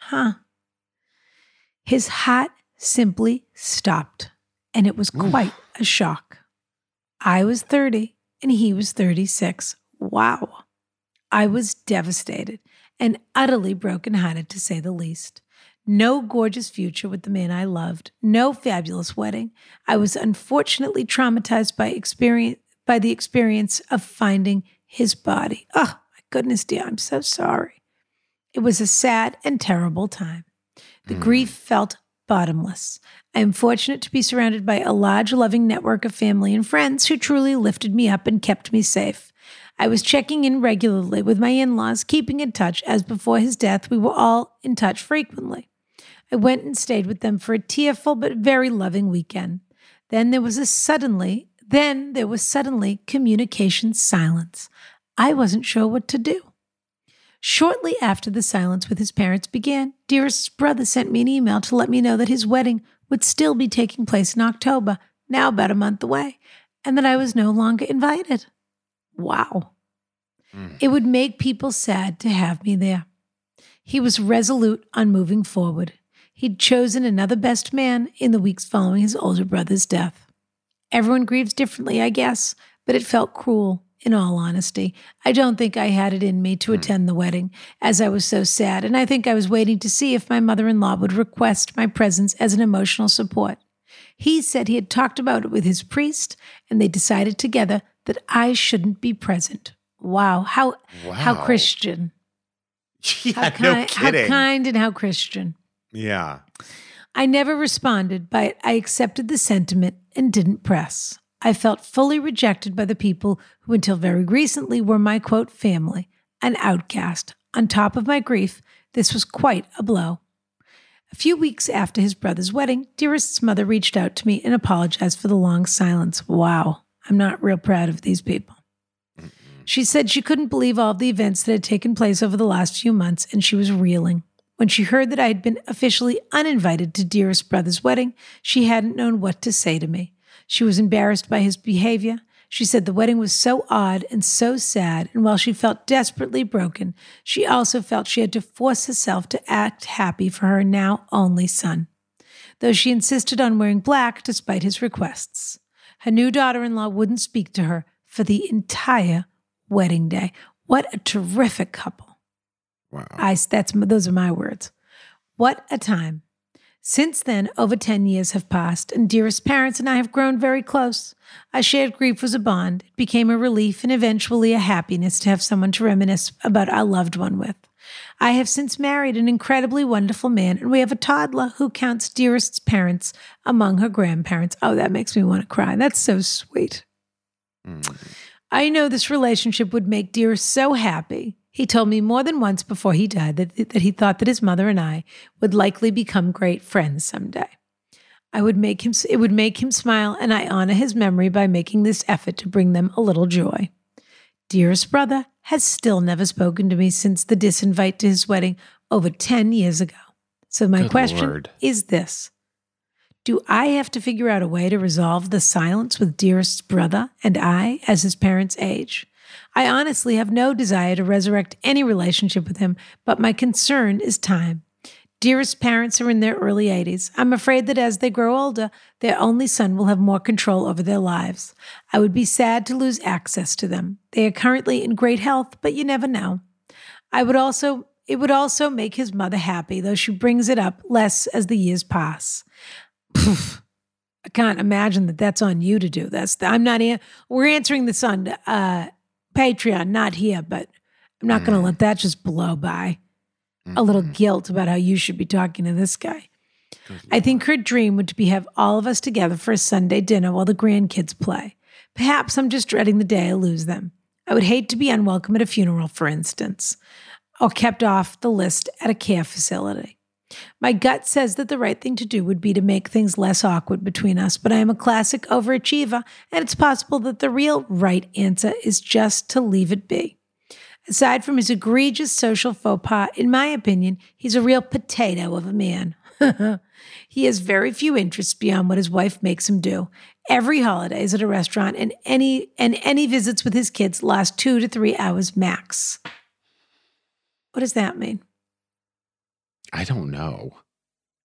Huh. His heart simply stopped, and it was quite a shock. I was 30 and he was 36. Wow. I was devastated and utterly brokenhearted, to say the least. No gorgeous future with the man I loved, no fabulous wedding. I was unfortunately traumatized by experience by the experience of finding his body. Oh my goodness, dear, I'm so sorry. It was a sad and terrible time. The Hmm. grief felt bottomless. I am fortunate to be surrounded by a large, loving network of family and friends who truly lifted me up and kept me safe. I was checking in regularly with my in laws, keeping in touch, as before his death, we were all in touch frequently. I went and stayed with them for a tearful but very loving weekend. Then there was a suddenly, then there was suddenly communication silence. I wasn't sure what to do. Shortly after the silence with his parents began, Dearest's brother sent me an email to let me know that his wedding would still be taking place in October, now about a month away, and that I was no longer invited. Wow. Mm. It would make people sad to have me there. He was resolute on moving forward. He'd chosen another best man in the weeks following his older brother's death. Everyone grieves differently, I guess, but it felt cruel, in all honesty. I don't think I had it in me to attend the wedding, as I was so sad, and I think I was waiting to see if my mother in law would request my presence as an emotional support. He said he had talked about it with his priest, and they decided together that I shouldn't be present. Wow, how how Christian. Yeah, How, no ki- how kind and how Christian. yeah. I never responded, but I accepted the sentiment and didn't press. I felt fully rejected by the people who, until very recently, were my quote family, an outcast. On top of my grief, this was quite a blow. A few weeks after his brother's wedding, Dearest's mother reached out to me and apologized for the long silence. Wow, I'm not real proud of these people. She said she couldn't believe all the events that had taken place over the last few months, and she was reeling. When she heard that I had been officially uninvited to Dearest brother's wedding, she hadn't known what to say to me. She was embarrassed by his behavior. She said the wedding was so odd and so sad, and while she felt desperately broken, she also felt she had to force herself to act happy for her now only son, though she insisted on wearing black despite his requests. Her new daughter in law wouldn't speak to her for the entire wedding day. What a terrific couple. Wow. I that's those are my words. What a time. Since then, over 10 years have passed, and dearest parents and I have grown very close. Our shared grief was a bond. It became a relief and eventually a happiness to have someone to reminisce about our loved one with. I have since married an incredibly wonderful man, and we have a toddler who counts dearest's parents among her grandparents. Oh, that makes me want to cry. That's so sweet. Mm. I know this relationship would make Dearest so happy. He told me more than once before he died that, that he thought that his mother and I would likely become great friends someday. I would make him it would make him smile and I honor his memory by making this effort to bring them a little joy. Dearest brother has still never spoken to me since the disinvite to his wedding over 10 years ago. So my Good question Lord. is this. Do I have to figure out a way to resolve the silence with Dearest's brother and I as his parents age? I honestly have no desire to resurrect any relationship with him, but my concern is time. Dearest parents are in their early 80s. I'm afraid that as they grow older, their only son will have more control over their lives. I would be sad to lose access to them. They are currently in great health, but you never know. I would also it would also make his mother happy, though she brings it up less as the years pass. Poof. I can't imagine that that's on you to do this. I'm not. an- We're answering this on uh, Patreon, not here, but I'm not going to Mm. let that just blow by. A little mm-hmm. guilt about how you should be talking to this guy. I think her dream would be have all of us together for a Sunday dinner while the grandkids play. Perhaps I'm just dreading the day I lose them. I would hate to be unwelcome at a funeral, for instance, or kept off the list at a care facility. My gut says that the right thing to do would be to make things less awkward between us, but I am a classic overachiever, and it's possible that the real right answer is just to leave it be. Aside from his egregious social faux pas, in my opinion, he's a real potato of a man. he has very few interests beyond what his wife makes him do. Every holiday is at a restaurant, and any and any visits with his kids last two to three hours max. What does that mean? I don't know.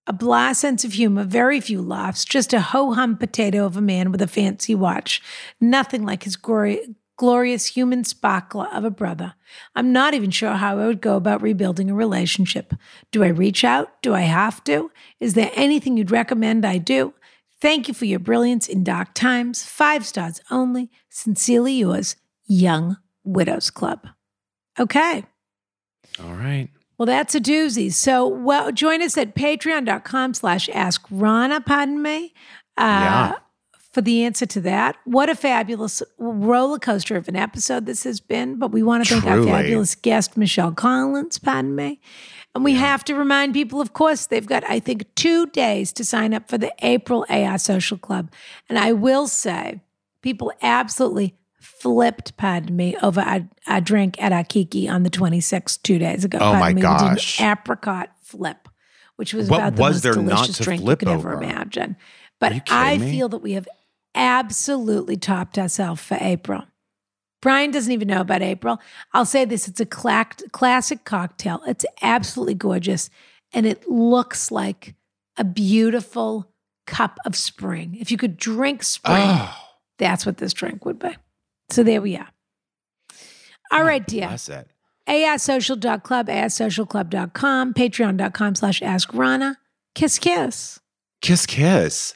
A blah sense of humor, very few laughs, just a ho hum potato of a man with a fancy watch. Nothing like his glori- glorious human sparkler of a brother. I'm not even sure how I would go about rebuilding a relationship. Do I reach out? Do I have to? Is there anything you'd recommend I do? Thank you for your brilliance in dark times. Five stars only. Sincerely yours, Young Widows Club. Okay. All right. Well, that's a doozy. So, well, join us at patreon.com slash ask Ronna, pardon me, uh, Yeah. For the answer to that. What a fabulous roller coaster of an episode this has been. But we want to thank our fabulous guest, Michelle Collins, pardon me. And we have to remind people, of course, they've got, I think, two days to sign up for the April AR Social Club. And I will say, people absolutely flipped, pardon me, over our, our drink at Akiki on the 26th, two days ago. Oh, pardon my me. We gosh. did an apricot flip, which was What about the was most delicious drink you could ever imagine. But I me? feel that we have absolutely topped ourselves for April. Bryan doesn't even know about April. I'll say this it's a classic cocktail. It's absolutely gorgeous. And it looks like a beautiful cup of spring. If you could drink spring, Oh, that's what this drink would be. So there we are. All right, dear. Bless it. arsocial.club, arsocialclub.com, Patreon.com slash Ask Ronna. Kiss, kiss. Kiss, kiss.